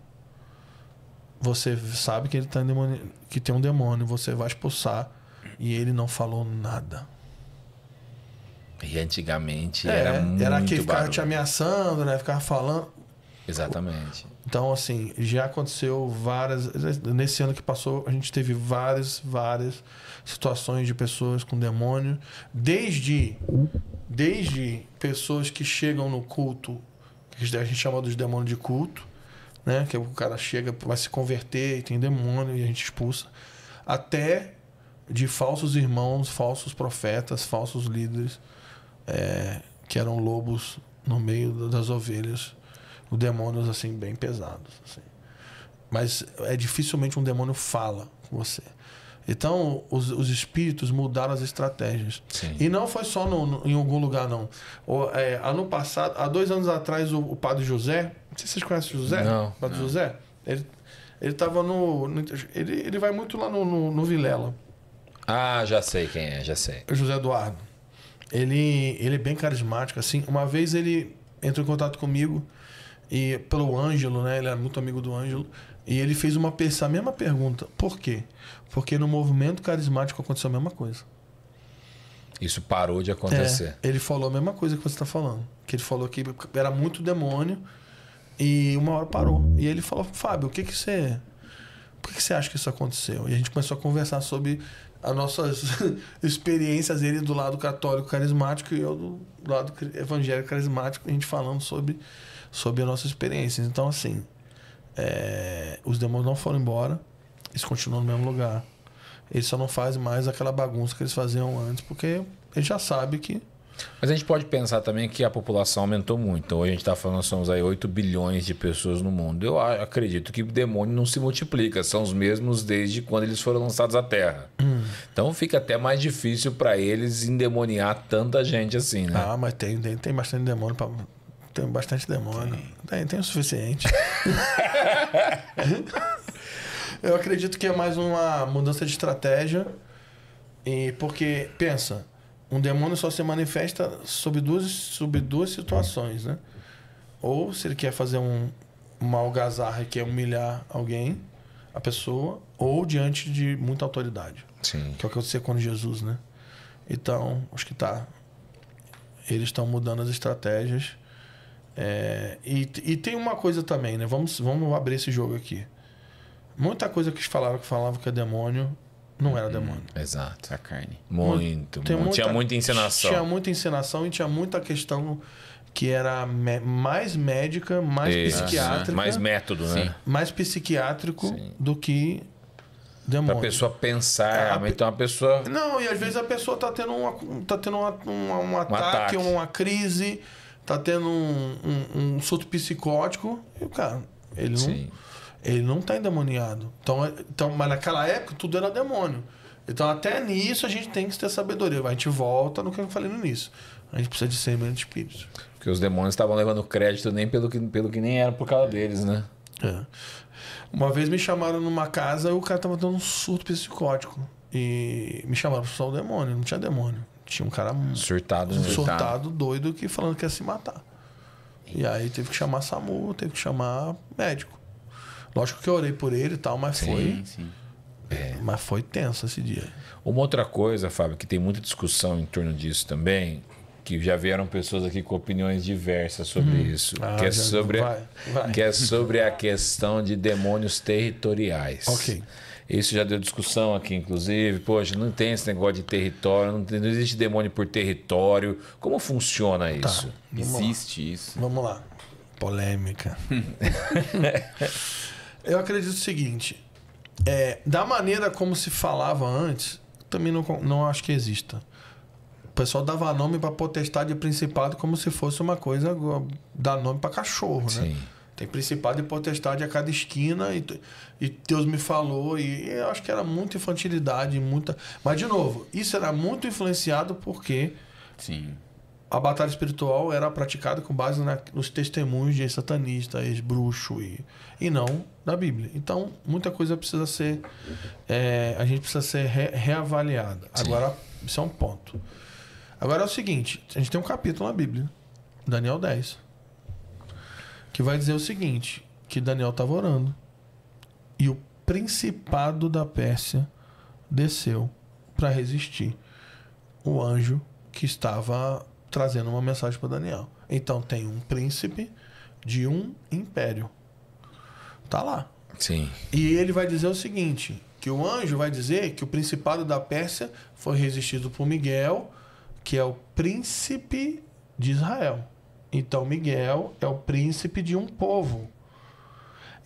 Você sabe que ele tá endemoni... que tem um demônio, você vai expulsar e ele não falou nada. E antigamente É, era muito era que ficava barulho. te ameaçando, né? Ficava falando. Exatamente. Então, assim, já aconteceu várias. Nesse ano que passou, a gente teve várias, várias situações de pessoas com demônio. Desde, desde pessoas que chegam no culto, que a gente chama dos demônios de culto, né? Que o cara chega, vai se converter e tem demônio e a gente expulsa. Até de falsos irmãos, falsos profetas, falsos líderes, é, que eram lobos no meio das ovelhas demônios assim bem pesados assim. mas é dificilmente um demônio fala com você então os, os espíritos mudaram as estratégias Sim. e não foi só no- no- em algum lugar não O- é, ano passado há dois anos atrás o, o padre José não sei se vocês conhecem o José Não, o padre José ele ele estava no, no- ele, ele vai muito lá no, no, no Vilela Ah, já sei quem é, já sei. José Eduardo. Ele, ele é bem carismático, assim. Uma vez ele entrou em contato comigo e pelo Ângelo, né? Ele era muito amigo do Ângelo. E ele fez uma a mesma pergunta. Por quê? Porque no movimento carismático aconteceu a mesma coisa. Isso parou de acontecer. É, ele falou a mesma coisa que você está falando. Que ele falou que era muito demônio e uma hora parou. E ele falou, Fábio, o que que você... Por que que você acha que isso aconteceu? E a gente começou a conversar sobre as nossas <laughs> experiências, ele do lado católico carismático e eu do lado evangélico carismático, a gente falando sobre, sobre as nossas experiências. Então, assim, é, os demônios não foram embora, eles continuam no mesmo lugar. Eles só não fazem mais aquela bagunça que eles faziam antes, porque ele já sabe que Mas a gente pode pensar também que a população aumentou muito. Hoje a gente está falando, somos aí 8 bilhões de pessoas no mundo. Eu acredito que o demônio não se multiplica, são os mesmos desde quando eles foram lançados à Terra. Então fica até mais difícil para eles endemoniar tanta gente assim, né? Ah, mas tem, tem, tem bastante demônio. Pra, tem bastante demônio. Tem, tem o suficiente. <laughs> Eu acredito que é mais uma mudança de estratégia. E porque, pensa, um demônio só se manifesta sob duas, sob duas situações, né? Ou se ele quer fazer um, uma algazarra e quer humilhar alguém, a pessoa, ou diante de muita autoridade. Sim. Que é o que aconteceu com Jesus, né? Então, acho que tá. Eles estão mudando as estratégias. É, e, e tem uma coisa também, né? Vamos, vamos abrir esse jogo aqui. Muita coisa que eles falavam que falavam que é demônio, não era demônio. Exato. A carne. Muito. Muito. tinha muita encenação. Tinha muita encenação e tinha muita questão que era me- mais médica, mais Isso. psiquiátrica, Mais método, né? Sim. mais psiquiátrico Sim. do que Pra demônio. pessoa pensar, É, a. Então a pessoa. Não, e às vezes a pessoa tá tendo, uma, tá tendo uma- uma- um, ataque, ataque. uma crise, tá tendo um, um, um surto psicótico, e o cara, ele não, Sim. ele não tá endemoniado. Então, é- então, mas naquela época tudo era demônio. Então até nisso a gente tem que ter sabedoria. A gente volta no que eu falei no início. A gente precisa de discernimento de espíritos. Porque os demônios estavam levando crédito nem pelo que, pelo que nem era por causa deles, né? É. Uma vez me chamaram numa casa e o cara tava dando um surto psicótico. E me chamaram só o demônio, não tinha demônio. Tinha um cara Surtado, né? surtado, doido, que falando que ia se matar. E aí teve que chamar SAMU, teve que chamar médico. Lógico que eu orei por ele e tal, mas foi. Sim, sim. Mas foi tenso esse dia. Uma outra coisa, Fábio, que tem muita discussão em torno disso também, que já vieram pessoas aqui com opiniões diversas sobre isso, Ah, que, é sobre, vai, vai. que é sobre a questão de demônios territoriais. Ok. Isso já deu discussão aqui, inclusive. Poxa, não tem esse negócio de território, não, tem- não existe demônio por território. Como funciona isso? Vamos lá. Existe isso. Vamos lá. Polêmica. <laughs> Eu acredito o seguinte: é, da maneira como se falava antes, também não, não acho que exista. O pessoal dava nome para potestade e principado como se fosse uma coisa dar nome para cachorro, né? Sim. Tem principado e potestade a cada esquina e, e Deus me falou e eu acho que era muita infantilidade, muita. Mas de novo, isso era muito influenciado porque Sim. a batalha espiritual era praticada com base na- nos testemunhos de ex-satanista, ex-bruxo e, e não da Bíblia. Então, muita coisa precisa ser. é, a gente precisa ser re- reavaliada. Agora, isso é um ponto. Agora é o seguinte: a gente tem um capítulo na Bíblia, Daniel 10, que vai dizer o seguinte: que Daniel estava orando e o principado da Pérsia desceu para resistir o anjo que estava trazendo uma mensagem para Daniel. Então tem um príncipe de um império. Tá lá. Sim. E ele vai dizer o seguinte: que o anjo vai dizer que o principado da Pérsia foi resistido por Miguel, que é o príncipe de Israel. Então Miguel é o príncipe de um povo.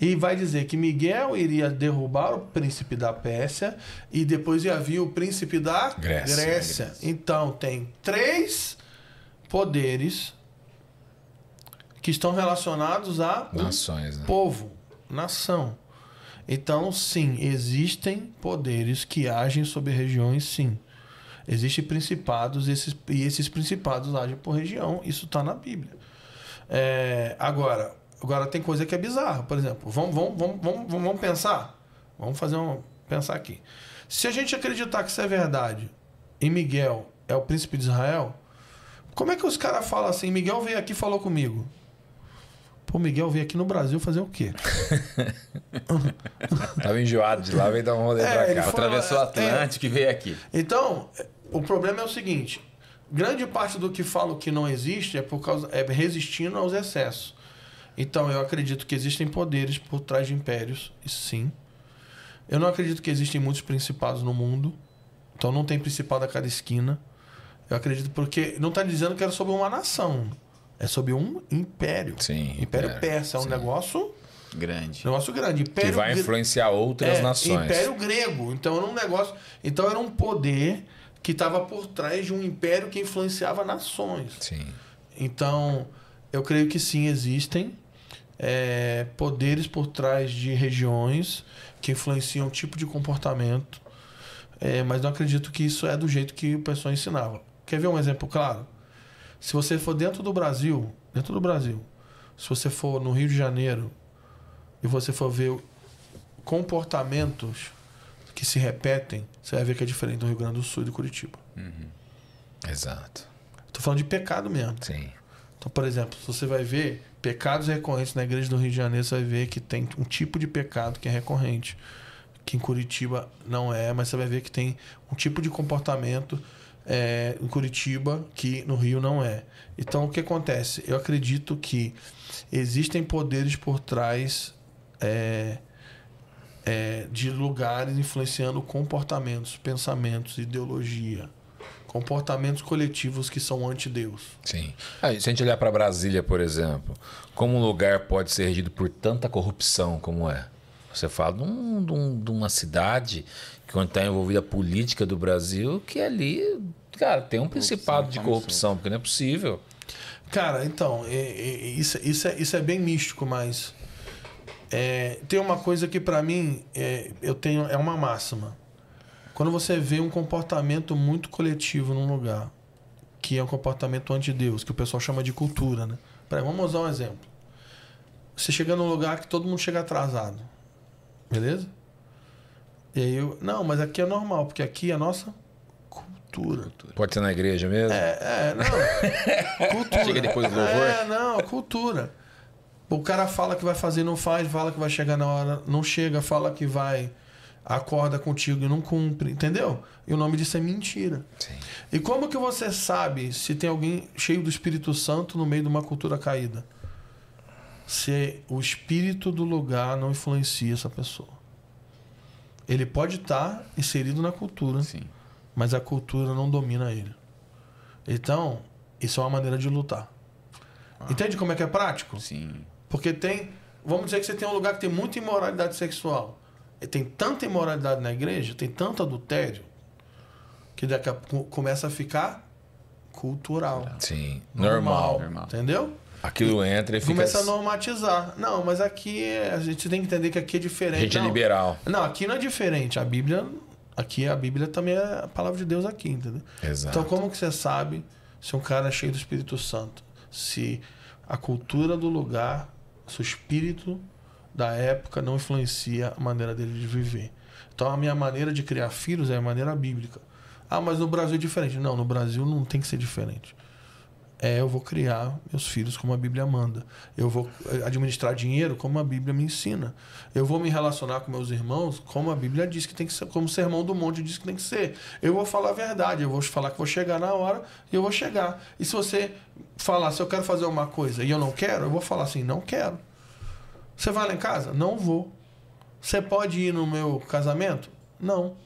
E vai dizer que Miguel iria derrubar o príncipe da Pérsia e depois ia vir o príncipe da Grécia. Grécia. Então tem três poderes que estão relacionados a um Nações, né? povo, nação. Então, sim, existem poderes que agem sobre regiões, sim. Existem principados esses, e esses principados agem por região. Isso está na Bíblia. É, agora, agora, tem coisa que é bizarra. Por exemplo, vamos, vamos, vamos, vamos, vamos pensar? Vamos fazer um. Pensar aqui. Se a gente acreditar que isso é verdade e Miguel é o príncipe de Israel, como é que os caras falam assim? Miguel veio aqui e falou comigo. Pô, Miguel veio aqui no Brasil fazer o quê? <laughs> Tava enjoado de lá, veio dar um rolê É, pra cá. Atravessou o é. Atlântico e veio aqui. Então, o problema é o seguinte: grande parte do que falo que não existe é por causa é resistindo aos excessos. Então, eu acredito que existem poderes por trás de impérios, isso sim. Eu não acredito que existem muitos principados no mundo. Então, não tem principado a cada esquina. Eu acredito porque não está dizendo que era sobre uma nação. É sobre um império. Sim, Império império, persa é um sim. negócio, Grande. negócio grande. Que Império vai gre- influenciar outras é, nações. Império grego. Então era um negócio. Então era um poder que estava por trás de um império que influenciava nações. Sim. Então, eu creio que sim, existem é, poderes por trás de regiões que influenciam o tipo de comportamento, é, mas não acredito que isso é do jeito que o pessoal ensinava. Quer ver um exemplo claro? Se você for dentro do Brasil, dentro do Brasil, se você for no Rio de Janeiro e você for ver comportamentos que se repetem, você vai ver que é diferente do Rio Grande do Sul e do Curitiba. Exato. Estou falando de pecado mesmo. Sim. Então, por exemplo, se você vai ver pecados recorrentes na igreja do Rio de Janeiro, você vai ver que tem um tipo de pecado que é recorrente, que em Curitiba não é, mas você vai ver que tem um tipo de comportamento é, em Curitiba que no Rio não é. Então, o que acontece? Eu acredito que existem poderes por trás é, é, de lugares influenciando comportamentos, pensamentos, ideologia. Comportamentos coletivos que são anti-Deus. Sim. Aí, se a gente olhar para Brasília, por exemplo, como um lugar pode ser regido por tanta corrupção como é? Você fala de, um- de um- de uma cidade que onde está envolvida a política do Brasil, que ali, cara, tem um principado de corrupção, porque não é possível. Cara, então, é- é- isso, isso, é, isso é bem místico, mas é, tem uma coisa que pra mim é, eu tenho é uma máxima. Quando você vê um comportamento muito coletivo num lugar, que é um comportamento anti-Deus, que o pessoal chama de cultura, né? Peraí, vamos usar um exemplo. Você chega num lugar que todo mundo chega atrasado, beleza? E aí eu, não, mas aqui é normal, porque aqui é a nossa cultura. Pode ser na igreja mesmo? É, é, não. <laughs> cultura. Chega depois do louvor? É, não, cultura. O cara fala que vai fazer, não faz, fala que vai chegar na hora, não chega, fala que vai, acorda contigo e não cumpre, entendeu? E o nome disso é mentira. Sim. E como que você sabe se tem alguém cheio do Espírito Santo no meio de uma cultura caída? Se o espírito do lugar não influencia essa pessoa. Ele pode estar inserido na cultura, Sim. mas a cultura não domina ele. Então, isso é uma maneira de lutar. Entende como é que é prático? Sim. Porque tem. Vamos dizer que você tem um lugar que tem muita imoralidade sexual. E tem tanta imoralidade na igreja, tem tanto adultério, que daqui a pouco começa a ficar cultural. Sim. Normal. Normal. Entendeu? Aquilo entra e fica. Começa a normatizar. Não, mas aqui é- a gente tem que entender que aqui é diferente. Gente não. liberal. Não, aqui não é diferente. A Bíblia. Aqui a Bíblia também é a palavra de Deus aqui, entendeu? Exato. Então como que você sabe se um cara é cheio do Espírito Santo? Se a cultura do lugar, se o espírito da época não influencia a maneira dele de viver. Então a minha maneira de criar filhos é a maneira bíblica. Ah, mas no Brasil é diferente. Não, no Brasil não tem que ser diferente. É, eu vou criar meus filhos como a Bíblia manda. Eu vou eh, administrar dinheiro como a Bíblia me ensina. Eu vou me relacionar com meus irmãos como a Bíblia diz que tem que ser, como o sermão do monte diz que tem que ser. Eu vou falar a verdade, eu vou falar que vou chegar na hora e eu vou chegar. E se você falar, se eu quero fazer uma coisa e eu não quero, eu vou falar assim, não quero. Você vai lá em casa? Não vou. Você pode ir no meu casamento? Não.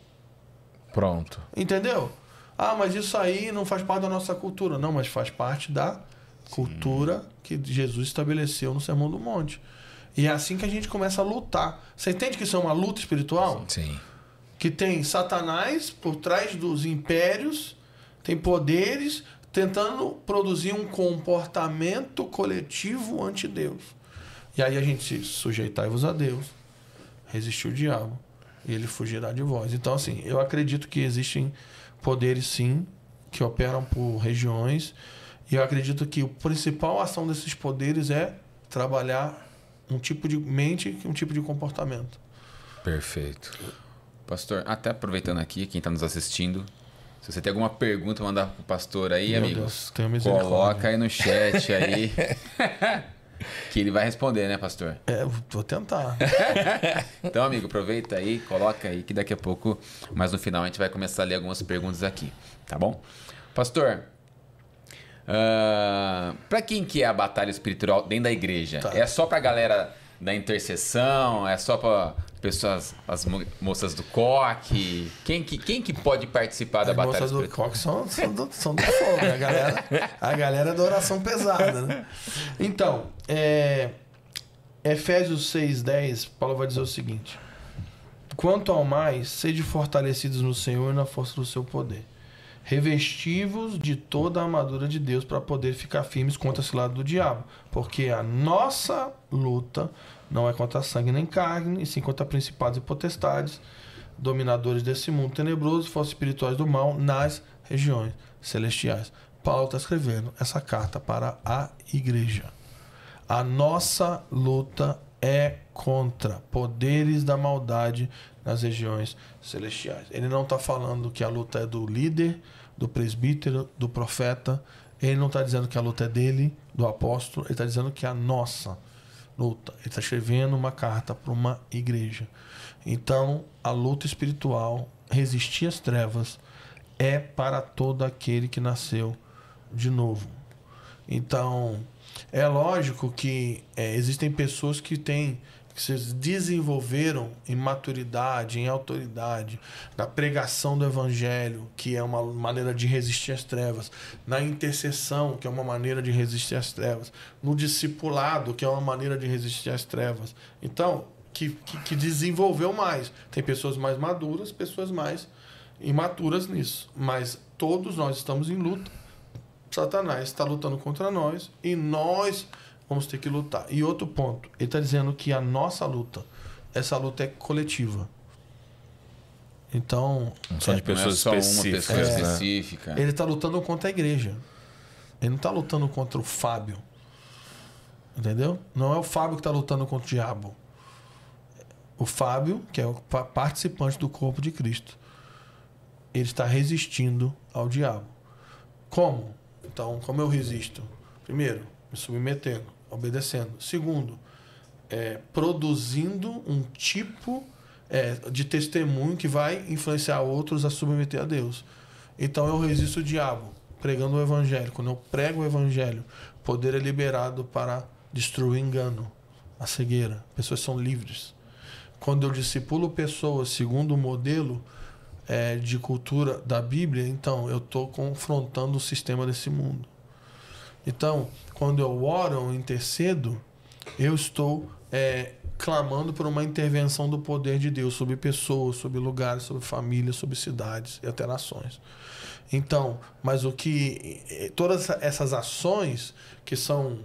Pronto. Entendeu? Ah, mas isso aí não faz parte da nossa cultura. Não, mas faz parte da cultura que Jesus estabeleceu no Sermão do Monte. E é assim que a gente começa a lutar. Você entende que isso é uma luta espiritual? Sim. Que tem Satanás por trás dos impérios, tem poderes tentando produzir um comportamento coletivo ante Deus. E aí a gente se sujeitai-vos a Deus, resistir o diabo, e ele fugirá de vós. Então, assim, eu acredito que existem poderes, sim, que operam por regiões, e eu acredito que a principal ação desses poderes é trabalhar um tipo de mente e um tipo de comportamento. Perfeito. Pastor, até aproveitando aqui, quem está nos assistindo, se você tem alguma pergunta, mandar pro pastor aí, Meu amigo. Deus. Coloca aí no chat aí. <laughs> que ele vai responder, né, pastor? É, vou tentar. <laughs> Então, amigo, aproveita aí, coloca aí que daqui a pouco, mas no final a gente vai começar a ler algumas perguntas aqui, tá bom? Pastor, ah, pra quem que é a batalha espiritual dentro da igreja? Tá. É só pra galera da intercessão? É só pra pessoas, as mo- moças do coque? Quem que, quem que pode participar da As batalha moças do coque são, são, do, são do fogo, né? a galera, a galera é da oração pesada, né? Então, é, Efésios 6,10, Paulo vai dizer o seguinte: Quanto ao mais, sede fortalecidos no Senhor e na força do seu poder. revestivos de toda a armadura de Deus para poder ficar firmes contra esse lado do diabo. Porque a nossa luta não é contra sangue nem carne, e sim contra principados e potestades, dominadores desse mundo tenebroso, forças espirituais do mal nas regiões celestiais. Paulo está escrevendo essa carta para a igreja. A nossa luta é contra poderes da maldade nas regiões celestiais. Ele não está falando que a luta é do líder, do presbítero, do profeta. Ele não está dizendo que a luta é dele, do apóstolo. Ele está dizendo que é a nossa luta. Ele está escrevendo uma carta para uma igreja. Então, a luta espiritual, resistir às trevas, é para todo aquele que nasceu de novo. Então, é lógico que é, existem pessoas que têm que se desenvolveram em maturidade, em autoridade, na pregação do evangelho, que é uma maneira de resistir às trevas, na intercessão, que é uma maneira de resistir às trevas, no discipulado, que é uma maneira de resistir às trevas. Então, que, que, que desenvolveu mais. Tem pessoas mais maduras, pessoas mais imaturas nisso. Mas todos nós estamos em luta. Satanás está lutando contra nós e nós vamos ter que lutar. E outro ponto, ele está dizendo que a nossa luta, essa luta é coletiva. Então. Não são de pessoas não é só específicas. uma pessoa né? específica. Ele está lutando contra a igreja. Ele não está lutando contra o Fábio. Entendeu? Não é o Fábio que está lutando contra o diabo. O Fábio, que é o pa- participante do corpo de Cristo, ele está resistindo ao diabo. Como? Então, como eu resisto? Primeiro, me submetendo, obedecendo. Segundo, é, produzindo um tipo é, de testemunho que vai influenciar outros a submeter a Deus. Então eu resisto o diabo, pregando o evangelho. Quando eu prego o evangelho, poder é liberado para destruir o engano, a cegueira. Pessoas são livres. Quando eu discipulo pessoas segundo o modelo é, de cultura da Bíblia, então eu estou confrontando o sistema desse mundo. Então, quando eu oro, eu intercedo, eu estou é, clamando por uma intervenção do poder de Deus sobre pessoas, sobre lugares, sobre famílias, sobre cidades e até nações. Então, mas o que eh, todas essas ações que são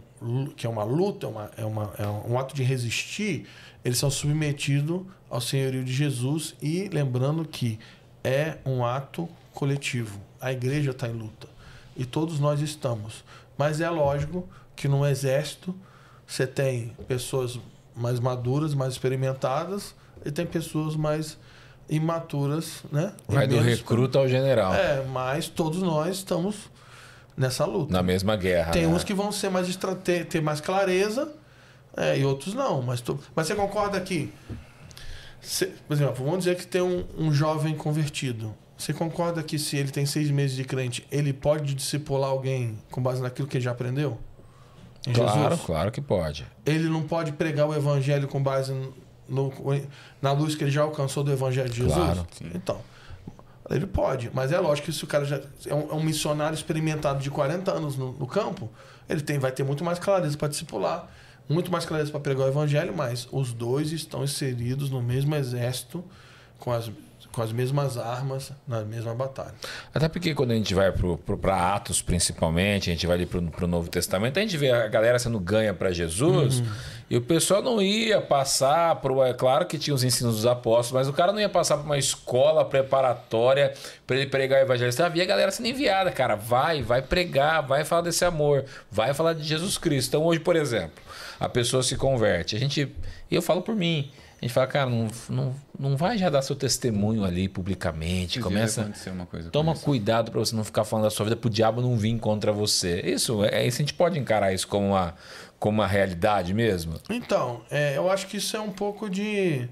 que é uma luta, é, uma, é, uma, é um ato de resistir, eles são submetidos ao senhorio de Jesus e lembrando que é um ato coletivo. A igreja está em luta e todos nós estamos. Mas é lógico que no exército você tem pessoas mais maduras, mais experimentadas e tem pessoas mais imaturas, né? Vai do recruta ao general. É, mas todos nós estamos nessa luta. Na mesma guerra. Tem né? uns que vão ser mais estrate... ter mais clareza é, e outros não. Mas, tu... mas você concorda que, se- por exemplo, vamos dizer que tem um, um jovem convertido. Você concorda que se ele tem seis meses de crente, ele pode discipular alguém com base naquilo que ele já aprendeu? Em Claro, Jesus? claro que pode. Ele não pode pregar o evangelho com base no, na luz que ele já alcançou do evangelho de Jesus? Claro. Então, ele pode, mas é lógico que se o cara já é um, é um missionário experimentado de 40 anos no, no campo, ele tem, vai ter muito mais clareza para discipular, muito mais clareza para pregar o evangelho, mas os dois estão inseridos no mesmo exército, com as, com as mesmas armas, na mesma batalha. Até porque quando a gente vai para Atos, principalmente, a gente vai ali para o Novo Testamento, a gente vê a galera sendo ganha para Jesus e o pessoal não ia passar por. É claro que tinha os ensinos dos apóstolos, mas o cara não ia passar por uma escola preparatória para ele pregar o evangelho. Você havia a galera sendo enviada, cara. Vai, vai pregar, vai falar desse amor, vai falar de Jesus Cristo. Então hoje, por exemplo, a pessoa se converte. A gente. E eu falo por mim. A gente fala, cara, não, não, não vai já dar seu testemunho ali publicamente. Dias Começa. aconteceu uma coisa Toma com cuidado para você não ficar falando da sua vida pro diabo não vir contra você. Isso, é isso a gente pode encarar isso como uma, como uma realidade mesmo? Então, é, eu acho que isso é um pouco de.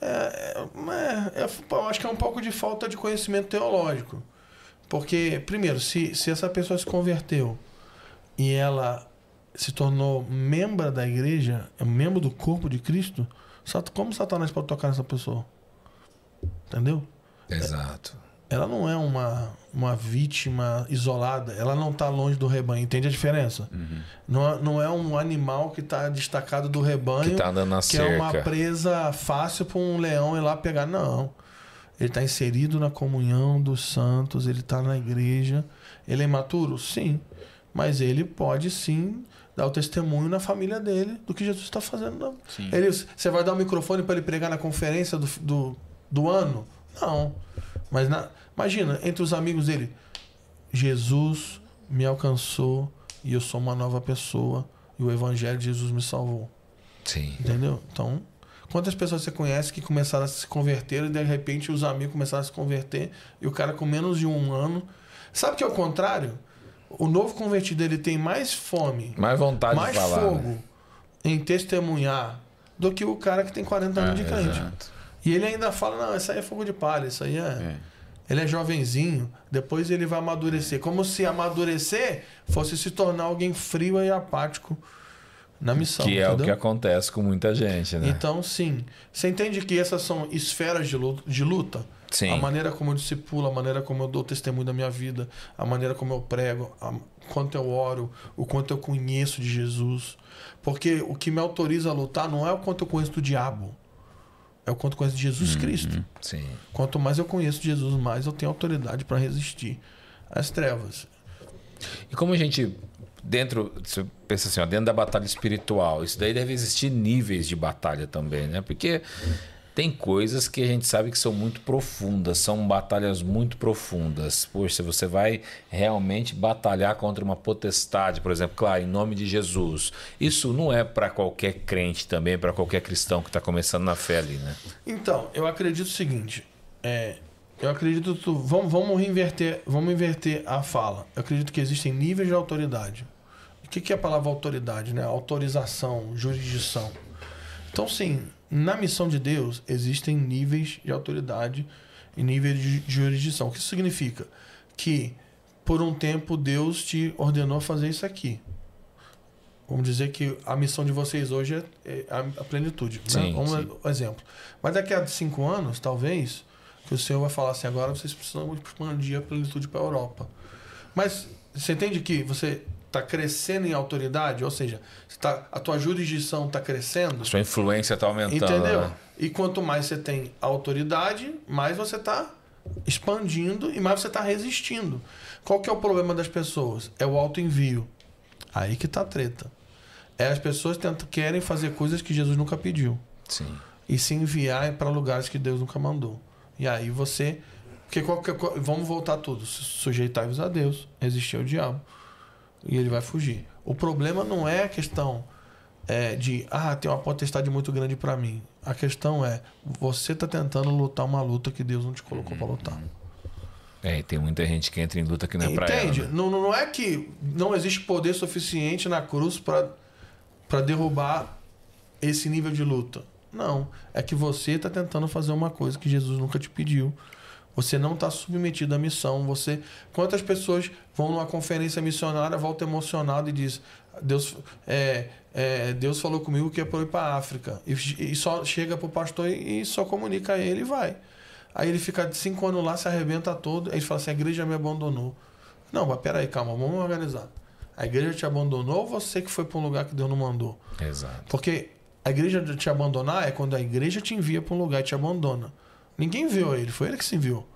É, é, é, eu acho que é um pouco de falta de conhecimento teológico. Porque, primeiro, se, se essa pessoa se converteu e ela se tornou membro da igreja, é membro do corpo de Cristo, como Satanás pode tocar nessa pessoa? Entendeu? Exato. Ela não é uma, uma vítima isolada, ela não está longe do rebanho, entende a diferença? Não, é- não é um animal que está destacado do rebanho, Que tá andando na que é uma cerca. presa fácil para um leão ir lá pegar, não. Ele está inserido na comunhão dos santos, ele está na igreja. Ele é imaturo? Sim. Mas ele pode sim dar o testemunho na família dele do que Jesus está fazendo. Não. Ele, você vai dar o um microfone para ele pregar na conferência do, do, do ano? Não. Mas na, imagina, entre os amigos dele, Jesus me alcançou e eu sou uma nova pessoa e o evangelho de Jesus me salvou. Sim. Entendeu? Então, quantas pessoas você conhece que começaram a se converter e de repente os amigos começaram a se converter e o cara com menos de um ano. Sabe que é o contrário? O novo convertido ele tem mais fome, mais vontade mais de falar, fogo né? em testemunhar do que o cara que tem 40 anos É, de crente. exato. E ele ainda fala: não, isso aí é fogo de palha, isso aí é. É. Ele é jovenzinho, depois ele vai amadurecer. Como se amadurecer fosse se tornar alguém frio e apático na missão. Que é o que acontece com muita gente, né? Então, sim. Você entende que essas são esferas de luta? Sim. A maneira como eu discipulo, a maneira como eu dou testemunho da minha vida, a maneira como eu prego, a- o quanto eu oro, o quanto eu conheço de Jesus. Porque o que me autoriza a lutar não é o quanto eu conheço do diabo, é o quanto eu conheço de Jesus Cristo. Sim. Quanto mais eu conheço de Jesus, mais eu tenho autoridade para resistir às trevas. E como a gente, dentro, você pensa assim, ó, dentro da batalha espiritual, isso daí deve existir níveis de batalha também, né? Porque tem coisas que a gente sabe que são muito profundas, são batalhas muito profundas. Poxa, você vai realmente batalhar contra uma potestade, por exemplo, claro, em nome de Jesus. Isso não é para qualquer crente também, para qualquer cristão que está começando na fé ali, né? Então, eu acredito o seguinte. É, eu acredito. Tu, vamos, vamos inverter, vamos inverter a fala. Eu acredito que existem níveis de autoridade. O que, que é a palavra autoridade? Né? Autorização, jurisdição. Então, sim, na missão de Deus existem níveis de autoridade e níveis de jurisdição. O que isso significa? Que por um tempo Deus te ordenou fazer isso aqui. Vamos dizer que a missão de vocês hoje é, é a, plenitude. né? Sim, sim. um exemplo. Mas daqui a cinco anos, talvez, que o Senhor vai falar assim: agora vocês precisam expandir a plenitude para a Europa. Mas você entende que você está crescendo em autoridade? Ou seja, tá, a tua jurisdição está crescendo? Sua influência está aumentando. Entendeu? né? E quanto mais você tem autoridade, mais você está expandindo e mais você está resistindo. Qual que é o problema das pessoas? É o alto envio. Aí que tá a treta. É as pessoas tentam, querem fazer coisas que Jesus nunca pediu Sim. e se enviar para lugares que Deus nunca mandou. E aí você. Porque qualquer, co- vamos voltar tudo. Su- Sujeitai-vos a Deus, resistir ao diabo. E ele vai fugir. O problema não é a questão é, de, ah, tem uma potestade muito grande para mim. A questão é, você está tentando lutar uma luta que Deus não te colocou para lutar. É, e tem muita gente que entra em luta que não é pra ela. Entende? né? Não, não é que não existe poder suficiente na cruz para derrubar esse nível de luta. Não. É que você está tentando fazer uma coisa que Jesus nunca te pediu. Você não está submetido à missão. Você, quantas pessoas vão numa conferência missionária, voltam emocionado e diz Deus, é, é, Deus falou comigo que é para ir para a África e, e só chega para o pastor e, e só comunica a ele e vai. Aí ele fica de cinco anos lá, se arrebenta todo. Aí ele fala assim: a igreja me abandonou. Não, mas peraí, calma, vamos organizar. A igreja te abandonou ou você que foi para um lugar que Deus não mandou? Exato. Porque a igreja te abandonar é quando a igreja te envia para um lugar e te abandona. Ninguém enviou ele, foi ele que se enviou.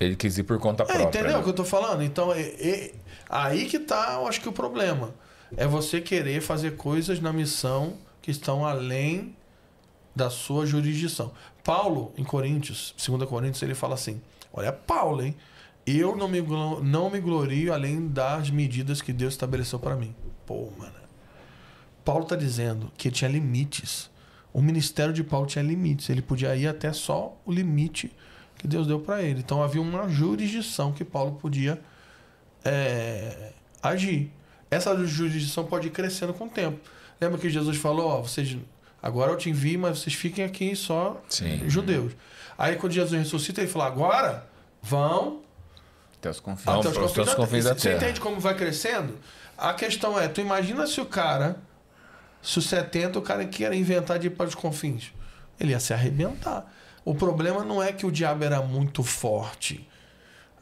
Ele quis ir por conta É, própria. entendeu né? o que eu tô falando? Então, é, é- aí que tá, eu acho que o problema. É você querer fazer coisas na missão que estão além da sua jurisdição. Paulo, em Coríntios, 2 Coríntios, ele fala assim: Olha, Paulo, hein? Eu não me, não me glorio além das medidas que Deus estabeleceu para mim. Pô, mano. Paulo está dizendo que tinha limites. O ministério de Paulo tinha limites. Ele podia ir até só o limite que Deus deu para ele. Então havia uma jurisdição que Paulo podia é, agir. Essa jurisdição pode ir crescendo com o tempo. Lembra que Jesus falou: ó, vocês, agora eu te envio, mas vocês fiquem aqui só Sim. judeus. Aí quando Jesus ressuscita, ele falou: agora vão Até os confins. Até os confins da confins da Você terra. entende como vai crescendo? A questão é, tu imagina se o cara, se o 70 o cara queira inventar de ir para os confins. Ele ia se arrebentar. O problema não é que o diabo era muito forte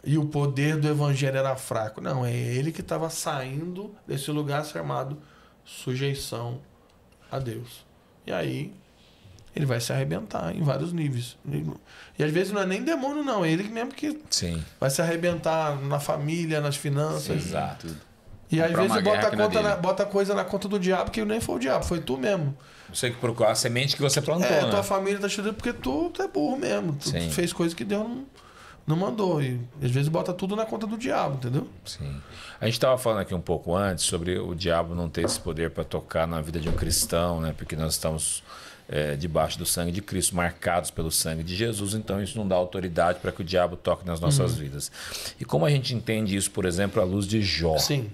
e o poder do evangelho era fraco. Não, é ele que estava saindo desse lugar chamado sujeição a Deus. E aí ele vai se arrebentar em vários níveis. E às vezes não é nem demônio, não, é ele mesmo que Sim. vai se arrebentar na família, nas finanças. Exato. E às vezes bota, a conta na, bota coisa na conta do diabo que nem foi o diabo, foi tu mesmo. Você que procura a semente que você plantou, é, né? tua família tá chorando porque tu, tu é burro mesmo. Tu, tu fez coisa que Deus não, não mandou. E às vezes bota tudo na conta do diabo, entendeu? Sim. A gente estava falando aqui um pouco antes sobre o diabo não ter esse poder para tocar na vida de um cristão, né? Porque nós estamos é, debaixo do sangue de Cristo, marcados pelo sangue de Jesus, então isso não dá autoridade para que o diabo toque nas nossas Uhum. vidas. E como a gente entende isso, por exemplo, à luz de Jó? Sim.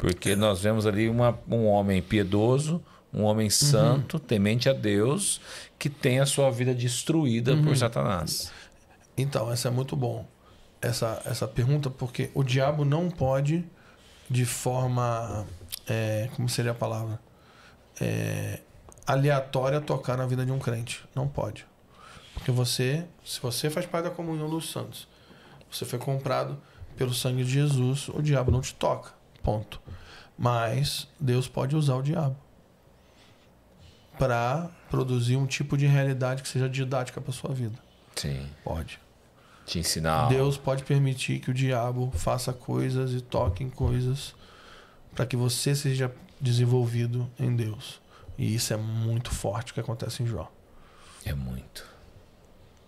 Porque nós vemos ali uma, um homem piedoso, um homem santo, temente a Deus, que tem a sua vida destruída por Satanás. Então, essa é muito bom. Essa, essa pergunta, porque o diabo não pode, de forma. é, como seria a palavra? É, aleatória, tocar na vida de um crente. Não pode. Porque você, se você faz parte da comunhão dos santos, você foi comprado pelo sangue de Jesus, o diabo não te toca. Ponto. Mas Deus pode usar o diabo para produzir um tipo de realidade que seja didática para sua vida. Sim. Pode. Te ensinar. Deus pode permitir que o diabo faça coisas e toque em coisas para que você seja desenvolvido em Deus. E isso é muito forte o que acontece em Jó. É muito.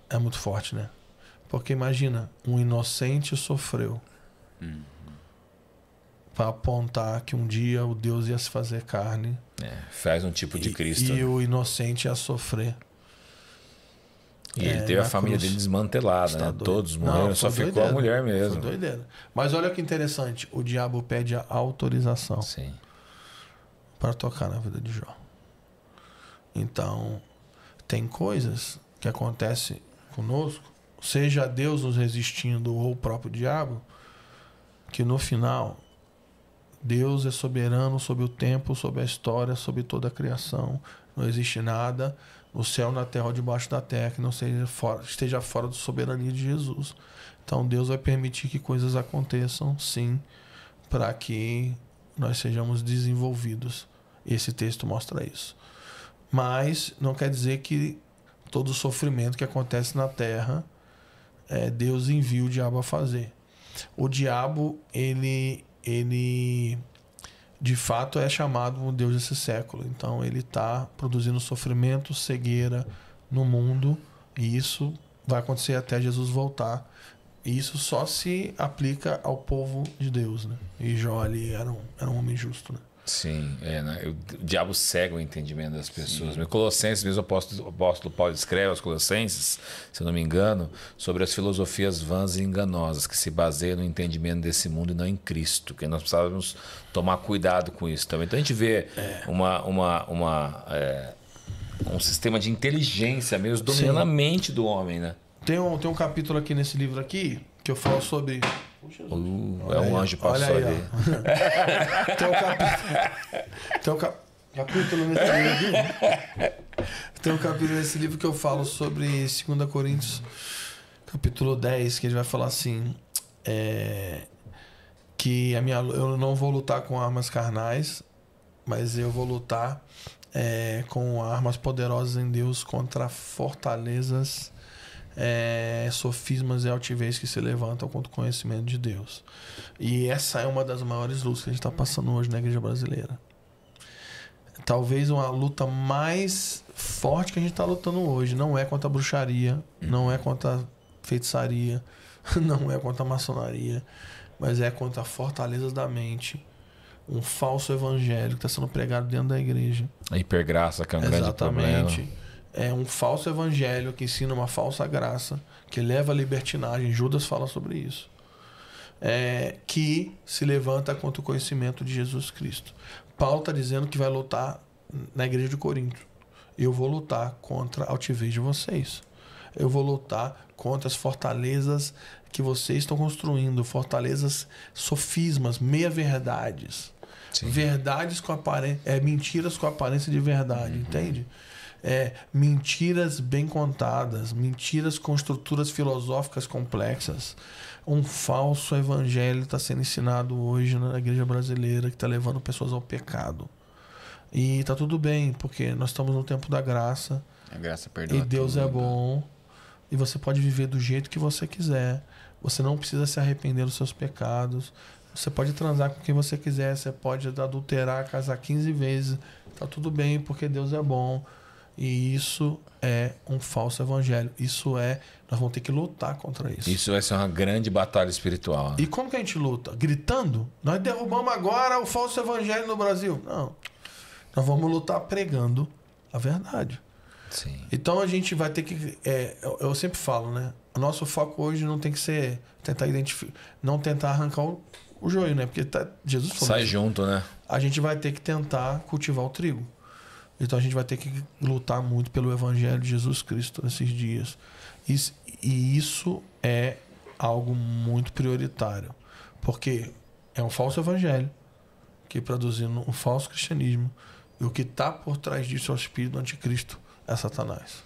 É muito forte, né? Porque imagina, um inocente sofreu para apontar que um dia o Deus ia se fazer carne É, faz um tipo de e, Cristo. e o inocente ia sofrer. E ele É, teve a família cruz. dele desmantelada, né? Todos Não, morreram, foi só ficou doideira. a mulher Foi mesmo. doideira. Mas olha que interessante, o diabo pede a autorização. Para tocar na vida de Jó. Então, tem coisas que acontecem conosco, seja Deus nos resistindo ou o próprio diabo, que no final Deus é soberano sobre o tempo, sobre a história, sobre toda a criação. Não existe nada no céu, na terra ou debaixo da terra que não seja fora, esteja fora da soberania de Jesus. Então Deus vai permitir que coisas aconteçam, sim, para que nós sejamos desenvolvidos. Esse texto mostra isso. Mas não quer dizer que todo o sofrimento que acontece na terra é, Deus envia o diabo a fazer. O diabo, ele, ele de fato é chamado o Deus desse século. Então ele está produzindo sofrimento, cegueira no mundo, e isso vai acontecer até Jesus voltar. E isso só se aplica ao povo de Deus, né? E Jó ali era um, era um homem justo, né? Sim, é, né? o, diabo cega o entendimento das pessoas. Mas Colossenses, mesmo o apóstolo, o apóstolo Paulo escreve aos Colossenses, se eu não me engano, sobre as filosofias vãs e enganosas que se baseiam no entendimento desse mundo e não em Cristo. Que nós precisávamos tomar cuidado com isso também. Então a gente vê uma, uma, uma, é, um sistema de inteligência mesmo dominando Sim. a mente do homem, né? Tem um, tem um capítulo aqui nesse livro aqui que eu falo sobre. Uh, é um aí, anjo olha passou aí, ali. <laughs> Tem um capítulo. Tem um cap- capítulo nesse livro. Tem um capítulo nesse livro que eu falo sobre 2 Coríntios, capítulo 10, que ele vai falar assim. é, que a minha, eu não vou lutar com armas carnais, mas eu vou lutar é, com armas poderosas em Deus contra fortalezas, é, sofismas e altivez que se levantam contra o conhecimento de Deus. E essa é uma das maiores lutas que a gente está passando hoje na igreja brasileira. Talvez uma luta mais forte que a gente está lutando hoje. Não é contra a bruxaria, não é contra a feitiçaria, <laughs> não é contra a maçonaria, mas é contra fortalezas da mente. Um falso evangelho que está sendo pregado dentro da igreja. A hipergraça, que é um grande problema. É um falso evangelho que ensina uma falsa graça, que leva à libertinagem. Judas fala sobre isso. É, que se levanta contra o conhecimento de Jesus Cristo. Paulo está dizendo que vai lutar na igreja de Corinto. Eu vou lutar contra a altivez de vocês. Eu vou lutar contra as fortalezas que vocês estão construindo, fortalezas sofismas, meia-verdades. Verdades com aparência. É, mentiras com aparência de verdade, entende? É, mentiras bem contadas, mentiras com estruturas filosóficas complexas. Um falso evangelho está sendo ensinado hoje na igreja brasileira que está levando pessoas ao pecado. E tá tudo bem, porque nós estamos no tempo da graça. A graça perdoa. E Deus é tudo. bom. E você pode viver do jeito que você quiser. Você não precisa se arrepender dos seus pecados. Você pode transar com quem você quiser. Você pode adulterar, casar 15 vezes. Tá tudo bem, porque Deus é bom. E isso é um falso evangelho. Isso é. Nós vamos ter que lutar contra isso. Isso vai ser uma grande batalha espiritual. né? E como que a gente luta? Gritando? Nós derrubamos agora o falso evangelho no Brasil. Não. Nós vamos lutar pregando a verdade. Sim. Então a gente vai ter que. é, eu, eu sempre falo, né? O nosso foco hoje não tem que ser tentar identificar. Não tentar arrancar o, o joio, né? Porque tá, Jesus falou. Sai junto, né? A gente vai ter que tentar cultivar o trigo. Então a gente vai ter que lutar muito pelo Evangelho de Jesus Cristo nesses dias. Isso- e isso é algo muito prioritário. Porque é um falso evangelho que produzindo um falso cristianismo. E o que está por trás disso é o espírito do anticristo, é Satanás.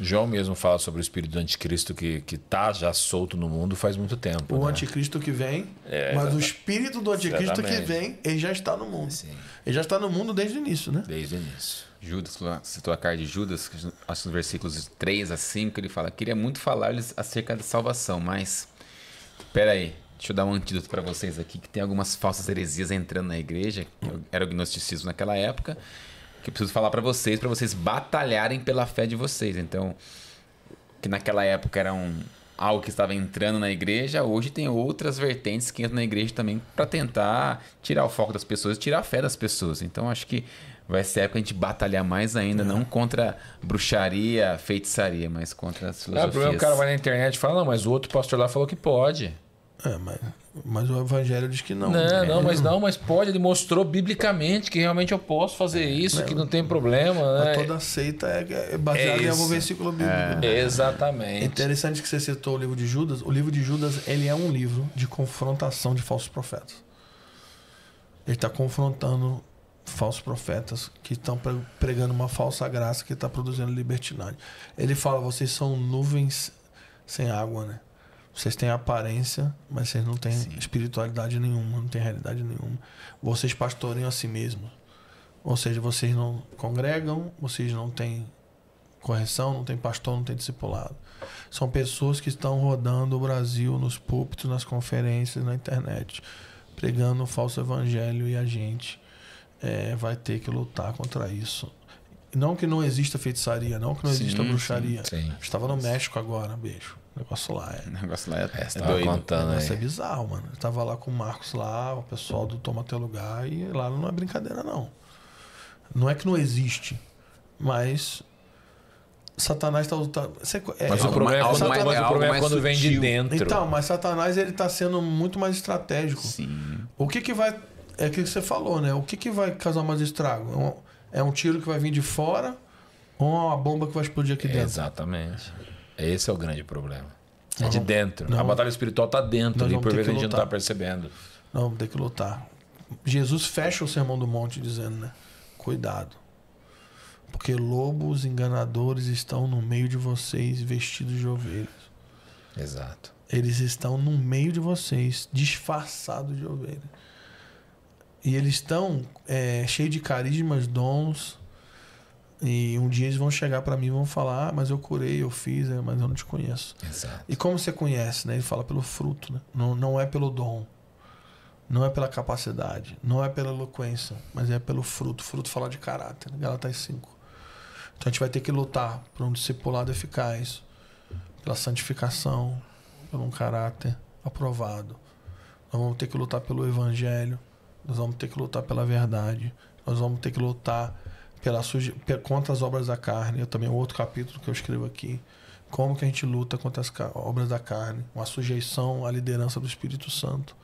João mesmo fala sobre o espírito do anticristo que, que tá já solto no mundo faz muito tempo. O né? anticristo que vem, É, mas o espírito do anticristo que Exatamente. vem, ele já está no mundo. Sim, Ele já está no mundo desde o início, né? desde o início. Judas, citou a carta de Judas, acho que versículos 3 a 5, ele fala: Queria muito falar-lhes acerca da salvação, mas. Pera aí, deixa eu dar um antídoto para vocês aqui, que tem algumas falsas heresias entrando na igreja, era o gnosticismo naquela época, que eu preciso falar para vocês, para vocês batalharem pela fé de vocês. Então, que naquela época era um, algo que estava entrando na igreja, hoje tem outras vertentes que entram na igreja também para tentar tirar o foco das pessoas, tirar a fé das pessoas. Então acho que vai ser época a gente batalhar mais ainda, não contra bruxaria, feitiçaria, mas contra as Ah, o filosofias. problema é que o cara vai na internet e fala, não, mas o outro pastor lá falou que pode. É, mas, mas o evangelho diz que não. Não, É, não, mas não, mas pode. Ele mostrou biblicamente que realmente eu posso fazer isso, que não tem problema, né? Toda seita é, é baseada É em algum versículo bíblico. né? É Exatamente. interessante que você citou o livro de Judas. O livro de Judas ele é um livro de confrontação de falsos profetas. Ele está confrontando falsos profetas que estão pre- pregando uma falsa graça que está produzindo libertinagem. Ele fala: vocês são nuvens sem água, né? Vocês têm aparência, mas vocês não têm espiritualidade nenhuma, não têm realidade nenhuma. Vocês pastoreiam a si mesmos. Ou seja, vocês não congregam, vocês não têm correção, não tem pastor, não tem discipulado. São pessoas que estão rodando o Brasil nos púlpitos, nas conferências, na internet, pregando o falso evangelho e a gente eh, vai ter que lutar contra isso. Não que não exista feitiçaria, não que não Sim, exista sim, bruxaria. sim. Estava no México agora, beijo. O negócio lá é. O negócio lá é, É, é doido. O contando negócio é aí. bizarro, mano. Eu tava lá com o Marcos lá, o pessoal do Toma Teu Lugar, e lá não é brincadeira, não. Não é que não existe, mas Satanás tá. tá é, Mas o algo problema, é mais- algo mais- o problema é quando vem de sutil. dentro. Então, mas Satanás ele tá sendo muito mais estratégico. Sim. O que que vai. É aquilo que você falou, né? O que que vai causar mais estrago? É um, é tiro que vai vir de fora ou uma bomba que vai explodir aqui dentro? Exatamente. Esse é o grande problema. É Nós de dentro. nós A batalha espiritual tá dentro ali, por vezes a gente não lutar. tá percebendo. Não, vamos ter que lutar. Jesus fecha o sermão do monte dizendo, né? Cuidado. Porque lobos enganadores estão no meio de vocês vestidos de ovelhas. Exato. Eles estão no meio de vocês, disfarçados de ovelha. E eles estão é, cheios de carismas, dons. E um dia eles vão chegar para mim e vão falar: ah, mas eu curei, eu fiz, é, mas eu não te conheço. Exato. E como você conhece, né? Ele fala pelo fruto, né? Não, não é pelo dom. Não é pela capacidade. Não é pela eloquência. Mas é pelo fruto. Fruto fala de caráter. né? Galatas 5. Então a gente vai ter que lutar por um discipulado eficaz. Pela santificação. Por um caráter aprovado. Nós vamos ter que lutar pelo evangelho. Nós vamos ter que lutar pela verdade. Nós vamos ter que lutar pela suje... contra as obras da carne. Eu também outro capítulo que eu escrevo aqui. Como que a gente luta contra as obras da carne? Uma sujeição à liderança do Espírito Santo.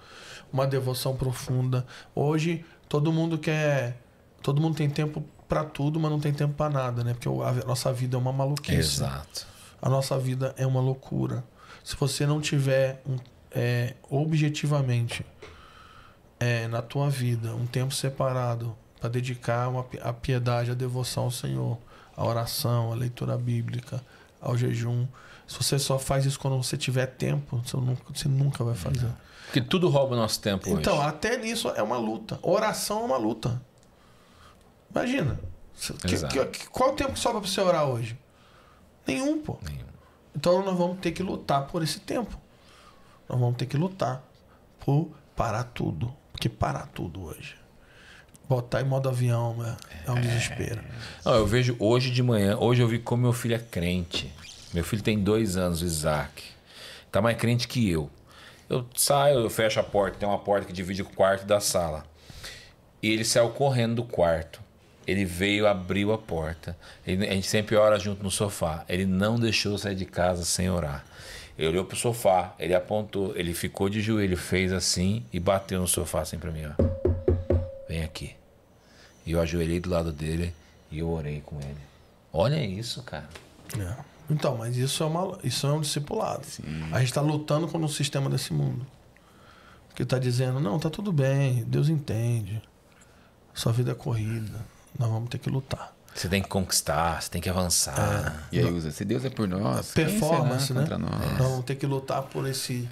Uma devoção profunda. Hoje, todo mundo quer. Todo mundo tem tempo para tudo, mas não tem tempo para nada, né? Porque a nossa vida é uma maluquice. Exato. A nossa vida é uma loucura. Se você não tiver um, é, objetivamente é, na tua vida um tempo separado para dedicar uma, a piedade, a devoção ao Senhor, a oração, a leitura bíblica, ao jejum. Se você só faz isso quando você tiver tempo, você nunca, você nunca vai fazer. Porque tudo rouba o nosso tempo Então, hoje. até nisso é uma luta. Oração é uma luta. Imagina. Que- que- qual o tempo que sobra para você orar hoje? Nenhum, pô. Nenhum. Então nós vamos ter que lutar por esse tempo. Nós vamos ter que lutar por parar tudo. Porque parar tudo hoje. Botar em modo avião é, é um desespero. Não, eu vejo hoje de manhã, hoje eu vi como meu filho é crente. Meu filho tem dois anos, o Isaac. Tá mais crente que eu. Eu saio, eu fecho a porta, tem uma porta que divide o quarto da sala. E ele saiu correndo do quarto. Ele veio, abriu a porta. Ele- a gente sempre ora junto no sofá. Ele não deixou sair de casa sem orar. Ele olhou pro sofá, ele apontou, ele ficou de joelho, fez assim e bateu no sofá assim pra mim, ó. Vem aqui. E eu ajoelhei do lado dele e eu orei com ele. Olha isso, cara. É. Então, mas isso é, uma, isso é um discipulado. A gente está lutando contra o sistema desse mundo. Que está dizendo, não, tá tudo bem, Deus entende. Sua vida é corrida. Nós vamos ter que lutar. Você tem que conquistar, você tem que avançar. E aí usa, se Deus é por nós, quem Performance, será né? contra nós? Vamos ter que lutar por esse,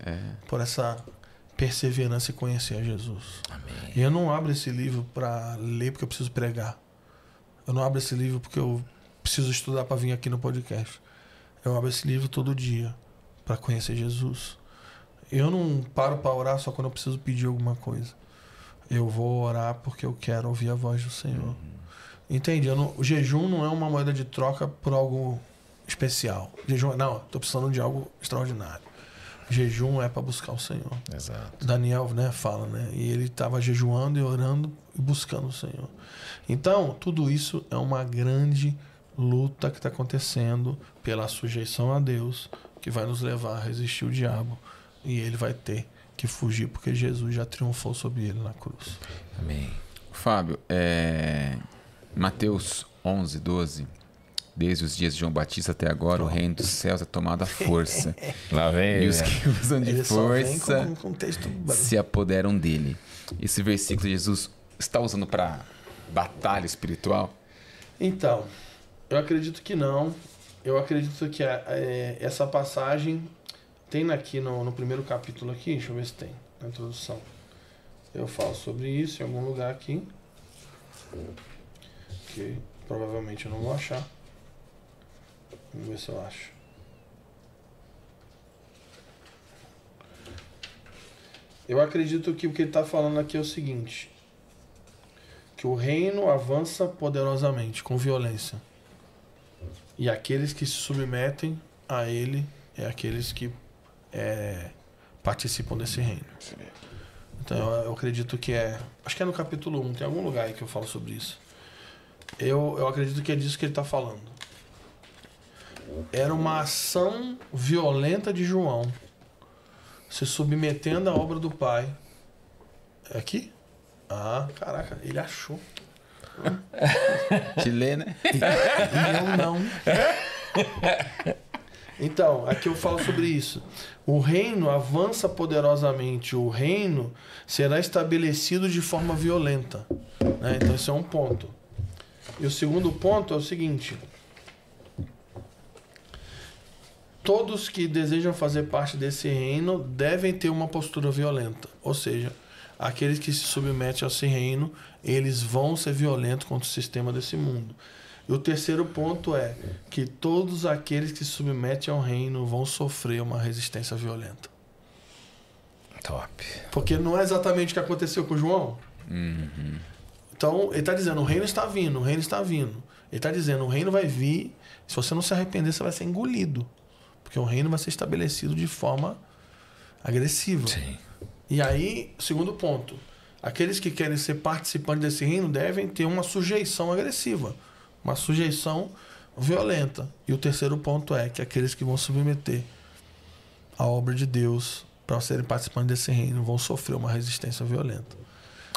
por essa perseverança e conhecer a Jesus. Amém. E eu não abro esse livro para ler porque eu preciso pregar. Eu não abro esse livro porque eu preciso estudar para vir aqui no podcast. Eu abro esse livro todo dia para conhecer Jesus. Eu não paro para orar só quando eu preciso pedir alguma coisa. Eu vou orar porque eu quero ouvir a voz do Senhor. Entende? Eu não- o jejum não é uma moeda de troca por algo especial. Jejum, não, estou precisando de algo extraordinário. Jejum é para buscar o Senhor. Exato. Daniel né, fala, né? E ele estava jejuando e orando e buscando o Senhor. Então, tudo isso é uma grande luta que está acontecendo pela sujeição a Deus, que vai nos levar a resistir o diabo. E ele vai ter que fugir, porque Jesus já triunfou sobre ele na cruz. Amém. Fábio, é... Mateus 11, 12. Desde os dias de João Batista até agora, o reino dos céus é tomado à força. <laughs> Lá vem e os que usam de Ele força com, com texto. se apoderam dele. Esse versículo Jesus está usando para batalha espiritual? Então, eu acredito que não. Eu acredito que a- é, essa passagem tem aqui no, no primeiro capítulo aqui, deixa eu ver se tem, na introdução. Eu falo sobre isso em algum lugar aqui. Que provavelmente eu não vou achar. Vamos ver se eu acho. Eu acredito que o que ele está falando aqui é o seguinte: que o reino avança poderosamente, com violência. E aqueles que se submetem a ele é aqueles que é, participam desse reino. Então eu, eu acredito que é. Acho que é no capítulo 1, tem algum lugar aí que eu falo sobre isso. Eu, eu acredito que é disso que ele está falando. Era uma ação violenta de João se submetendo à obra do Pai. É aqui? Ah, caraca, ele achou. Te lê, né? E eu não. Então, aqui eu falo sobre isso. O reino avança poderosamente. O reino será estabelecido de forma violenta. né? Então, esse é um ponto. E o segundo ponto é o seguinte: todos que desejam fazer parte desse reino devem ter uma postura violenta. Ou seja, aqueles que se submetem a esse reino, eles vão ser violentos contra o sistema desse mundo. E o terceiro ponto é que todos aqueles que se submetem ao reino vão sofrer uma resistência violenta. Top. Porque não é exatamente o que aconteceu com João. Então, ele está dizendo, o reino está vindo, o reino está vindo. Ele está dizendo, o reino vai vir, se você não se arrepender, você vai ser engolido. Porque o reino vai ser estabelecido de forma agressiva. Sim. E aí, segundo ponto, aqueles que querem ser participantes desse reino devem ter uma sujeição agressiva, uma sujeição violenta. E o terceiro ponto é que aqueles que vão submeter a obra de Deus para serem participantes desse reino vão sofrer uma resistência violenta.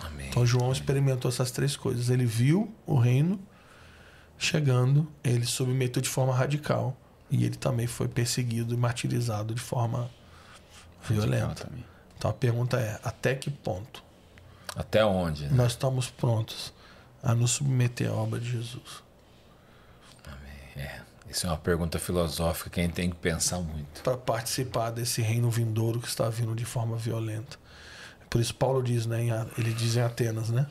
Amém. Então João experimentou essas três coisas. Ele viu o reino chegando, ele submeteu de forma radical e ele também foi perseguido e martirizado de forma violenta. Então a pergunta é: até que ponto Até onde? né? nós estamos prontos a nos submeter à obra de Jesus? É. Isso é uma pergunta filosófica que a gente tem que pensar muito. Para participar desse reino vindouro que está vindo de forma violenta. Por isso Paulo diz, né, ele diz em Atenas, né?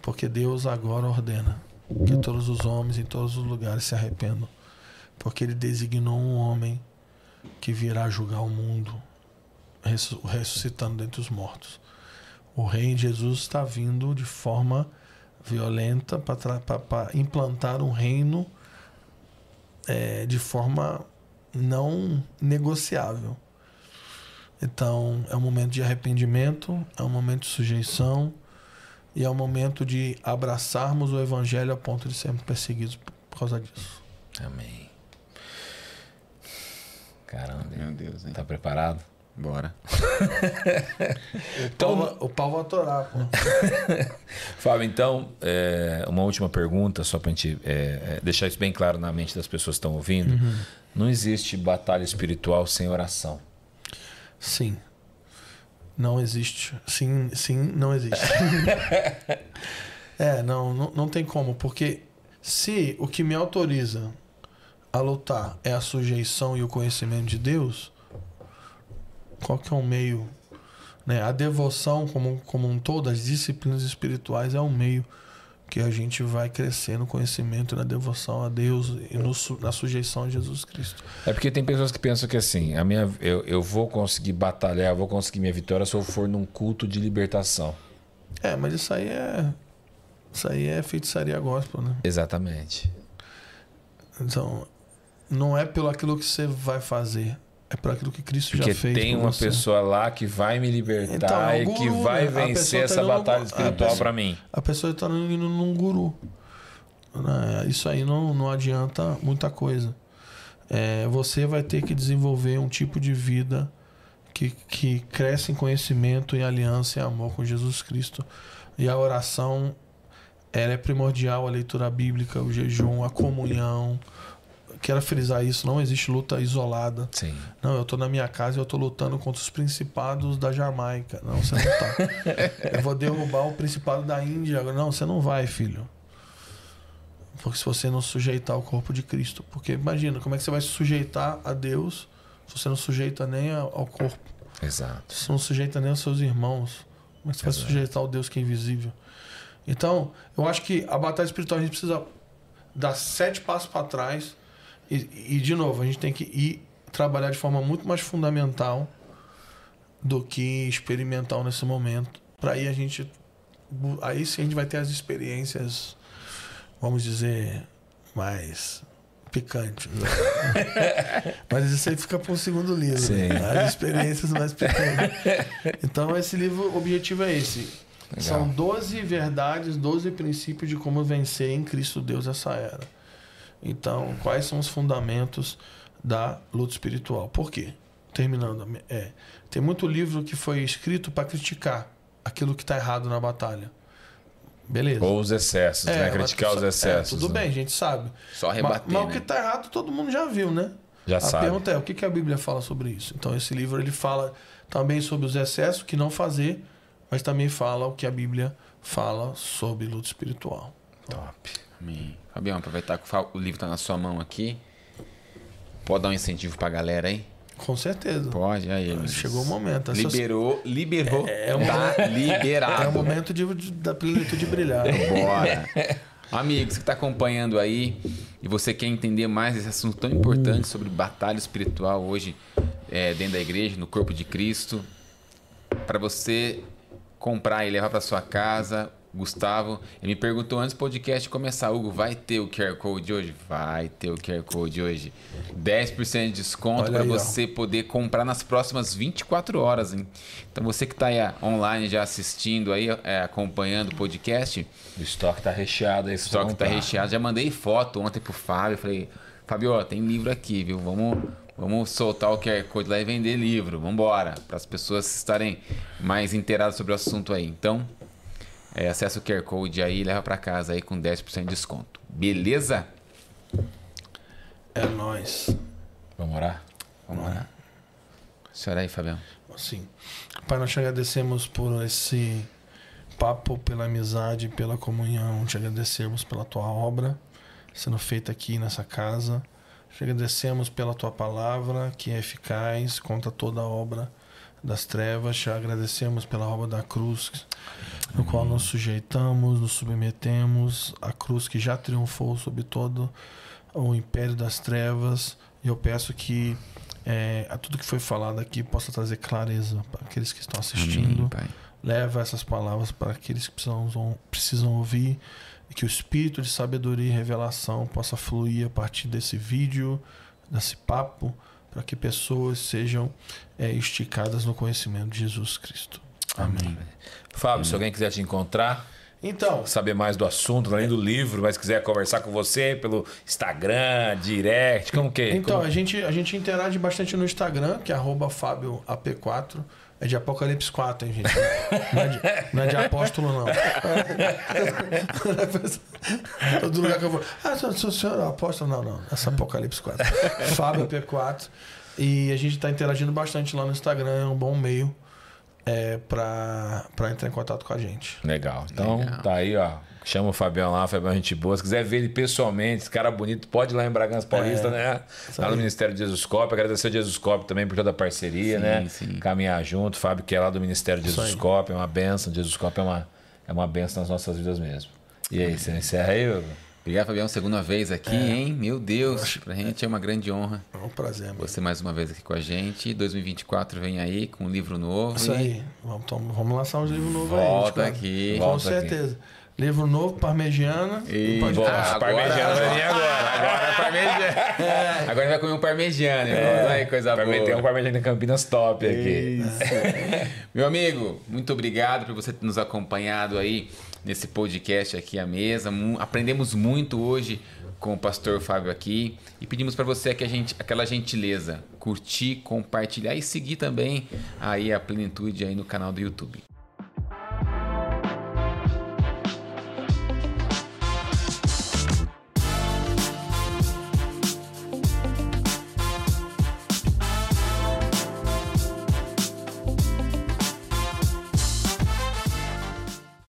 Porque Deus agora ordena que todos os homens em todos os lugares se arrependam, porque ele designou um homem que virá julgar o mundo, ressu- ressuscitando dentre os mortos. O rei Jesus está vindo de forma violenta para implantar um reino é, de forma não negociável. Então, é um momento de arrependimento, é um momento de sujeição e é um momento de abraçarmos o evangelho a ponto de sermos perseguidos por causa disso. Amém. Caramba? Meu Deus, hein? tá preparado? Bora. O pau, vai- o pau vai atorar, pô. <laughs> Fábio, então, é, uma última pergunta, só para a gente é, é, deixar isso bem claro na mente das pessoas que estão ouvindo. Não existe batalha espiritual sem oração. Sim. Não existe. Sim, sim, não existe. <laughs> é, não, não, não tem como, porque se o que me autoriza a lutar é a sujeição e o conhecimento de Deus, qual que é o meio? Né? A devoção como, como um todo, as disciplinas espirituais é um meio que a gente vai crescer no conhecimento na devoção a Deus e no na sujeição a Jesus Cristo. É porque tem pessoas que pensam que assim, a minha, eu, eu vou conseguir batalhar, eu vou conseguir minha vitória se eu for num culto de libertação. É, mas isso aí é. Isso aí é feitiçaria gospel, né? Exatamente. Então, não é pelo aquilo que você vai fazer, é por aquilo que Cristo Porque já fez. tem por uma você. pessoa lá que vai me libertar Então, é e que guru, vai né? Vencer tá essa no- batalha espiritual para mim. A pessoa está indo num guru. Né? Isso aí não, não adianta muita coisa. É, você vai ter que desenvolver um tipo de vida que, que cresce em conhecimento, em aliança e amor com Jesus Cristo. E a oração ela é primordial, a leitura bíblica, o jejum, a comunhão. Quero frisar isso, não existe luta isolada. Sim. Não, eu tô na minha casa e eu tô lutando contra os principados da Jamaica. Não, você não tá. <laughs> eu vou derrubar o principado da Índia. Não, você não vai, filho. Porque se você não sujeitar o corpo de Cristo. Porque imagina, como é que você vai se sujeitar a Deus se você não sujeita nem ao corpo? Exato. Se você não sujeita nem aos seus irmãos. Como é que você vai Exato. sujeitar o Deus que é invisível? Então, eu acho que a batalha espiritual a gente precisa dar sete passos para trás. E, e, de novo, a gente tem que ir trabalhar de forma muito mais fundamental do que experimental nesse momento. Para aí a gente. Aí sim a gente vai ter as experiências, vamos dizer, mais picantes. <laughs> Mas isso aí fica para um segundo livro. Sim. né? As experiências mais picantes. Então, esse livro, o objetivo é esse. Legal. São 12 verdades, 12 princípios de como vencer em Cristo Deus essa era. Então, quais são os fundamentos da luta espiritual? Por quê? Terminando, é, tem muito livro que foi escrito para criticar aquilo que está errado na batalha. Beleza. Ou os excessos, né? mas Criticar tu os é, excessos. tudo né? bem, a gente sabe. Só Mas, rebater, mas o né? que está errado todo mundo já viu, né? Já a sabe. pergunta é, o que, que a Bíblia fala sobre isso? Então, esse livro ele fala também sobre os excessos, que não fazer, mas também fala o que a Bíblia fala sobre luta espiritual. Top. Amém. Fabião, aproveitar que o livro tá na sua mão aqui. Pode dar um incentivo pra galera aí? Com certeza. Pode, aí. Chegou o momento. Liberou, liberou. É- é um- tá liberado. É o momento de, de- da plenitude brilhar. Bora. Amigos que está acompanhando aí e você quer entender mais esse assunto tão importante sobre batalha espiritual hoje é, dentro da igreja, no corpo de Cristo, para você comprar e levar para sua casa, Gustavo, ele me perguntou antes do podcast começar, Hugo, vai ter o QR Code hoje? Vai ter o QR Code hoje. 10% de desconto para você poder comprar nas próximas 24 horas, hein? Então você que está aí online já assistindo aí, é, acompanhando o podcast, O estoque tá recheado aí. o estoque tá recheado. Já mandei foto ontem pro Fábio. Falei, Fábio, ó, tem livro aqui, viu? Vamos, vamos soltar o QR Code lá e vender livro. Vambora. Para as pessoas estarem mais inteiradas sobre o assunto aí. Então, é, acessa o QR Code aí e leva para casa aí com 10% de desconto. Beleza? É nós. Vamos orar? Vamos lá. Senhora aí, Fabião. Assim. Pai, nós te agradecemos por esse papo, pela amizade, pela comunhão. Te agradecemos pela tua obra sendo feita aqui nessa casa. Te agradecemos pela tua palavra, que é eficaz contra toda a obra das trevas. Te agradecemos pela obra da cruz, no qual nos sujeitamos, nos submetemos à cruz que já triunfou sobre todo o império das trevas. E eu peço que é, a tudo que foi falado aqui possa trazer clareza para aqueles que estão assistindo. Amém. Leva essas palavras para aqueles que precisam, precisam ouvir e que o espírito de sabedoria e revelação possa fluir a partir desse vídeo, desse papo, para que pessoas sejam é, esticadas no conhecimento de Jesus Cristo. Amém. Fábio, se alguém quiser te encontrar, Então, saber mais do assunto, além do livro, mas quiser conversar com você pelo Instagram, direct, como que? então como- a, gente, a gente interage bastante no Instagram, que é arroba FábioAP4. É de Apocalipse 4, hein, gente? Não é de, não é de apóstolo, não. <laughs> Todo lugar que eu vou. Ah, sou, sou senhor apóstolo? Não, não. Essa é Apocalipse 4. Fábio P4. E a gente está interagindo bastante lá no Instagram, é um bom meio é, para entrar em contato com a gente. Legal. Então, Legal. tá aí, ó. Chama o Fabião lá, o Fabião é gente boa. Se quiser ver ele pessoalmente, esse cara bonito, pode ir lá em Bragança Paulista, né? Lá no. Ministério de Jesuscope. Agradecer ao Jesuscope também por toda a parceria, Sim, né? sim. Caminhar junto. Fábio, que é lá do Ministério de Isso aí. Jesuscope, é uma benção. Jesuscope é uma, é uma benção nas nossas vidas mesmo. E aí, você encerra aí? Hugo? Obrigado, Fabião, segunda vez aqui, hein? Meu Deus, pra gente é uma grande honra É um prazer, amigo. você mais uma vez aqui com a gente. 2024 vem aí com um livro novo. Isso e aí. Vamos, tom- vamos lançar uns livros novos Volta aí. gente, aqui. Com Volta aqui. certeza. Livro novo, Parmegiana. E pode- Bom, Ah, parmegiana vai vir <laughs> agora. Agora é parmegiana. Agora vai comer um parmegiana. irmão. Ai, coisa Vai boa. meter um Parmegiana em Campinas top aqui. <laughs> Meu amigo, muito obrigado por você ter nos acompanhado aí nesse podcast aqui à mesa. Aprendemos muito hoje com o pastor Fábio aqui e pedimos para você que a gente, aquela gentileza, curtir, compartilhar e seguir também aí a plenitude aí no canal do YouTube.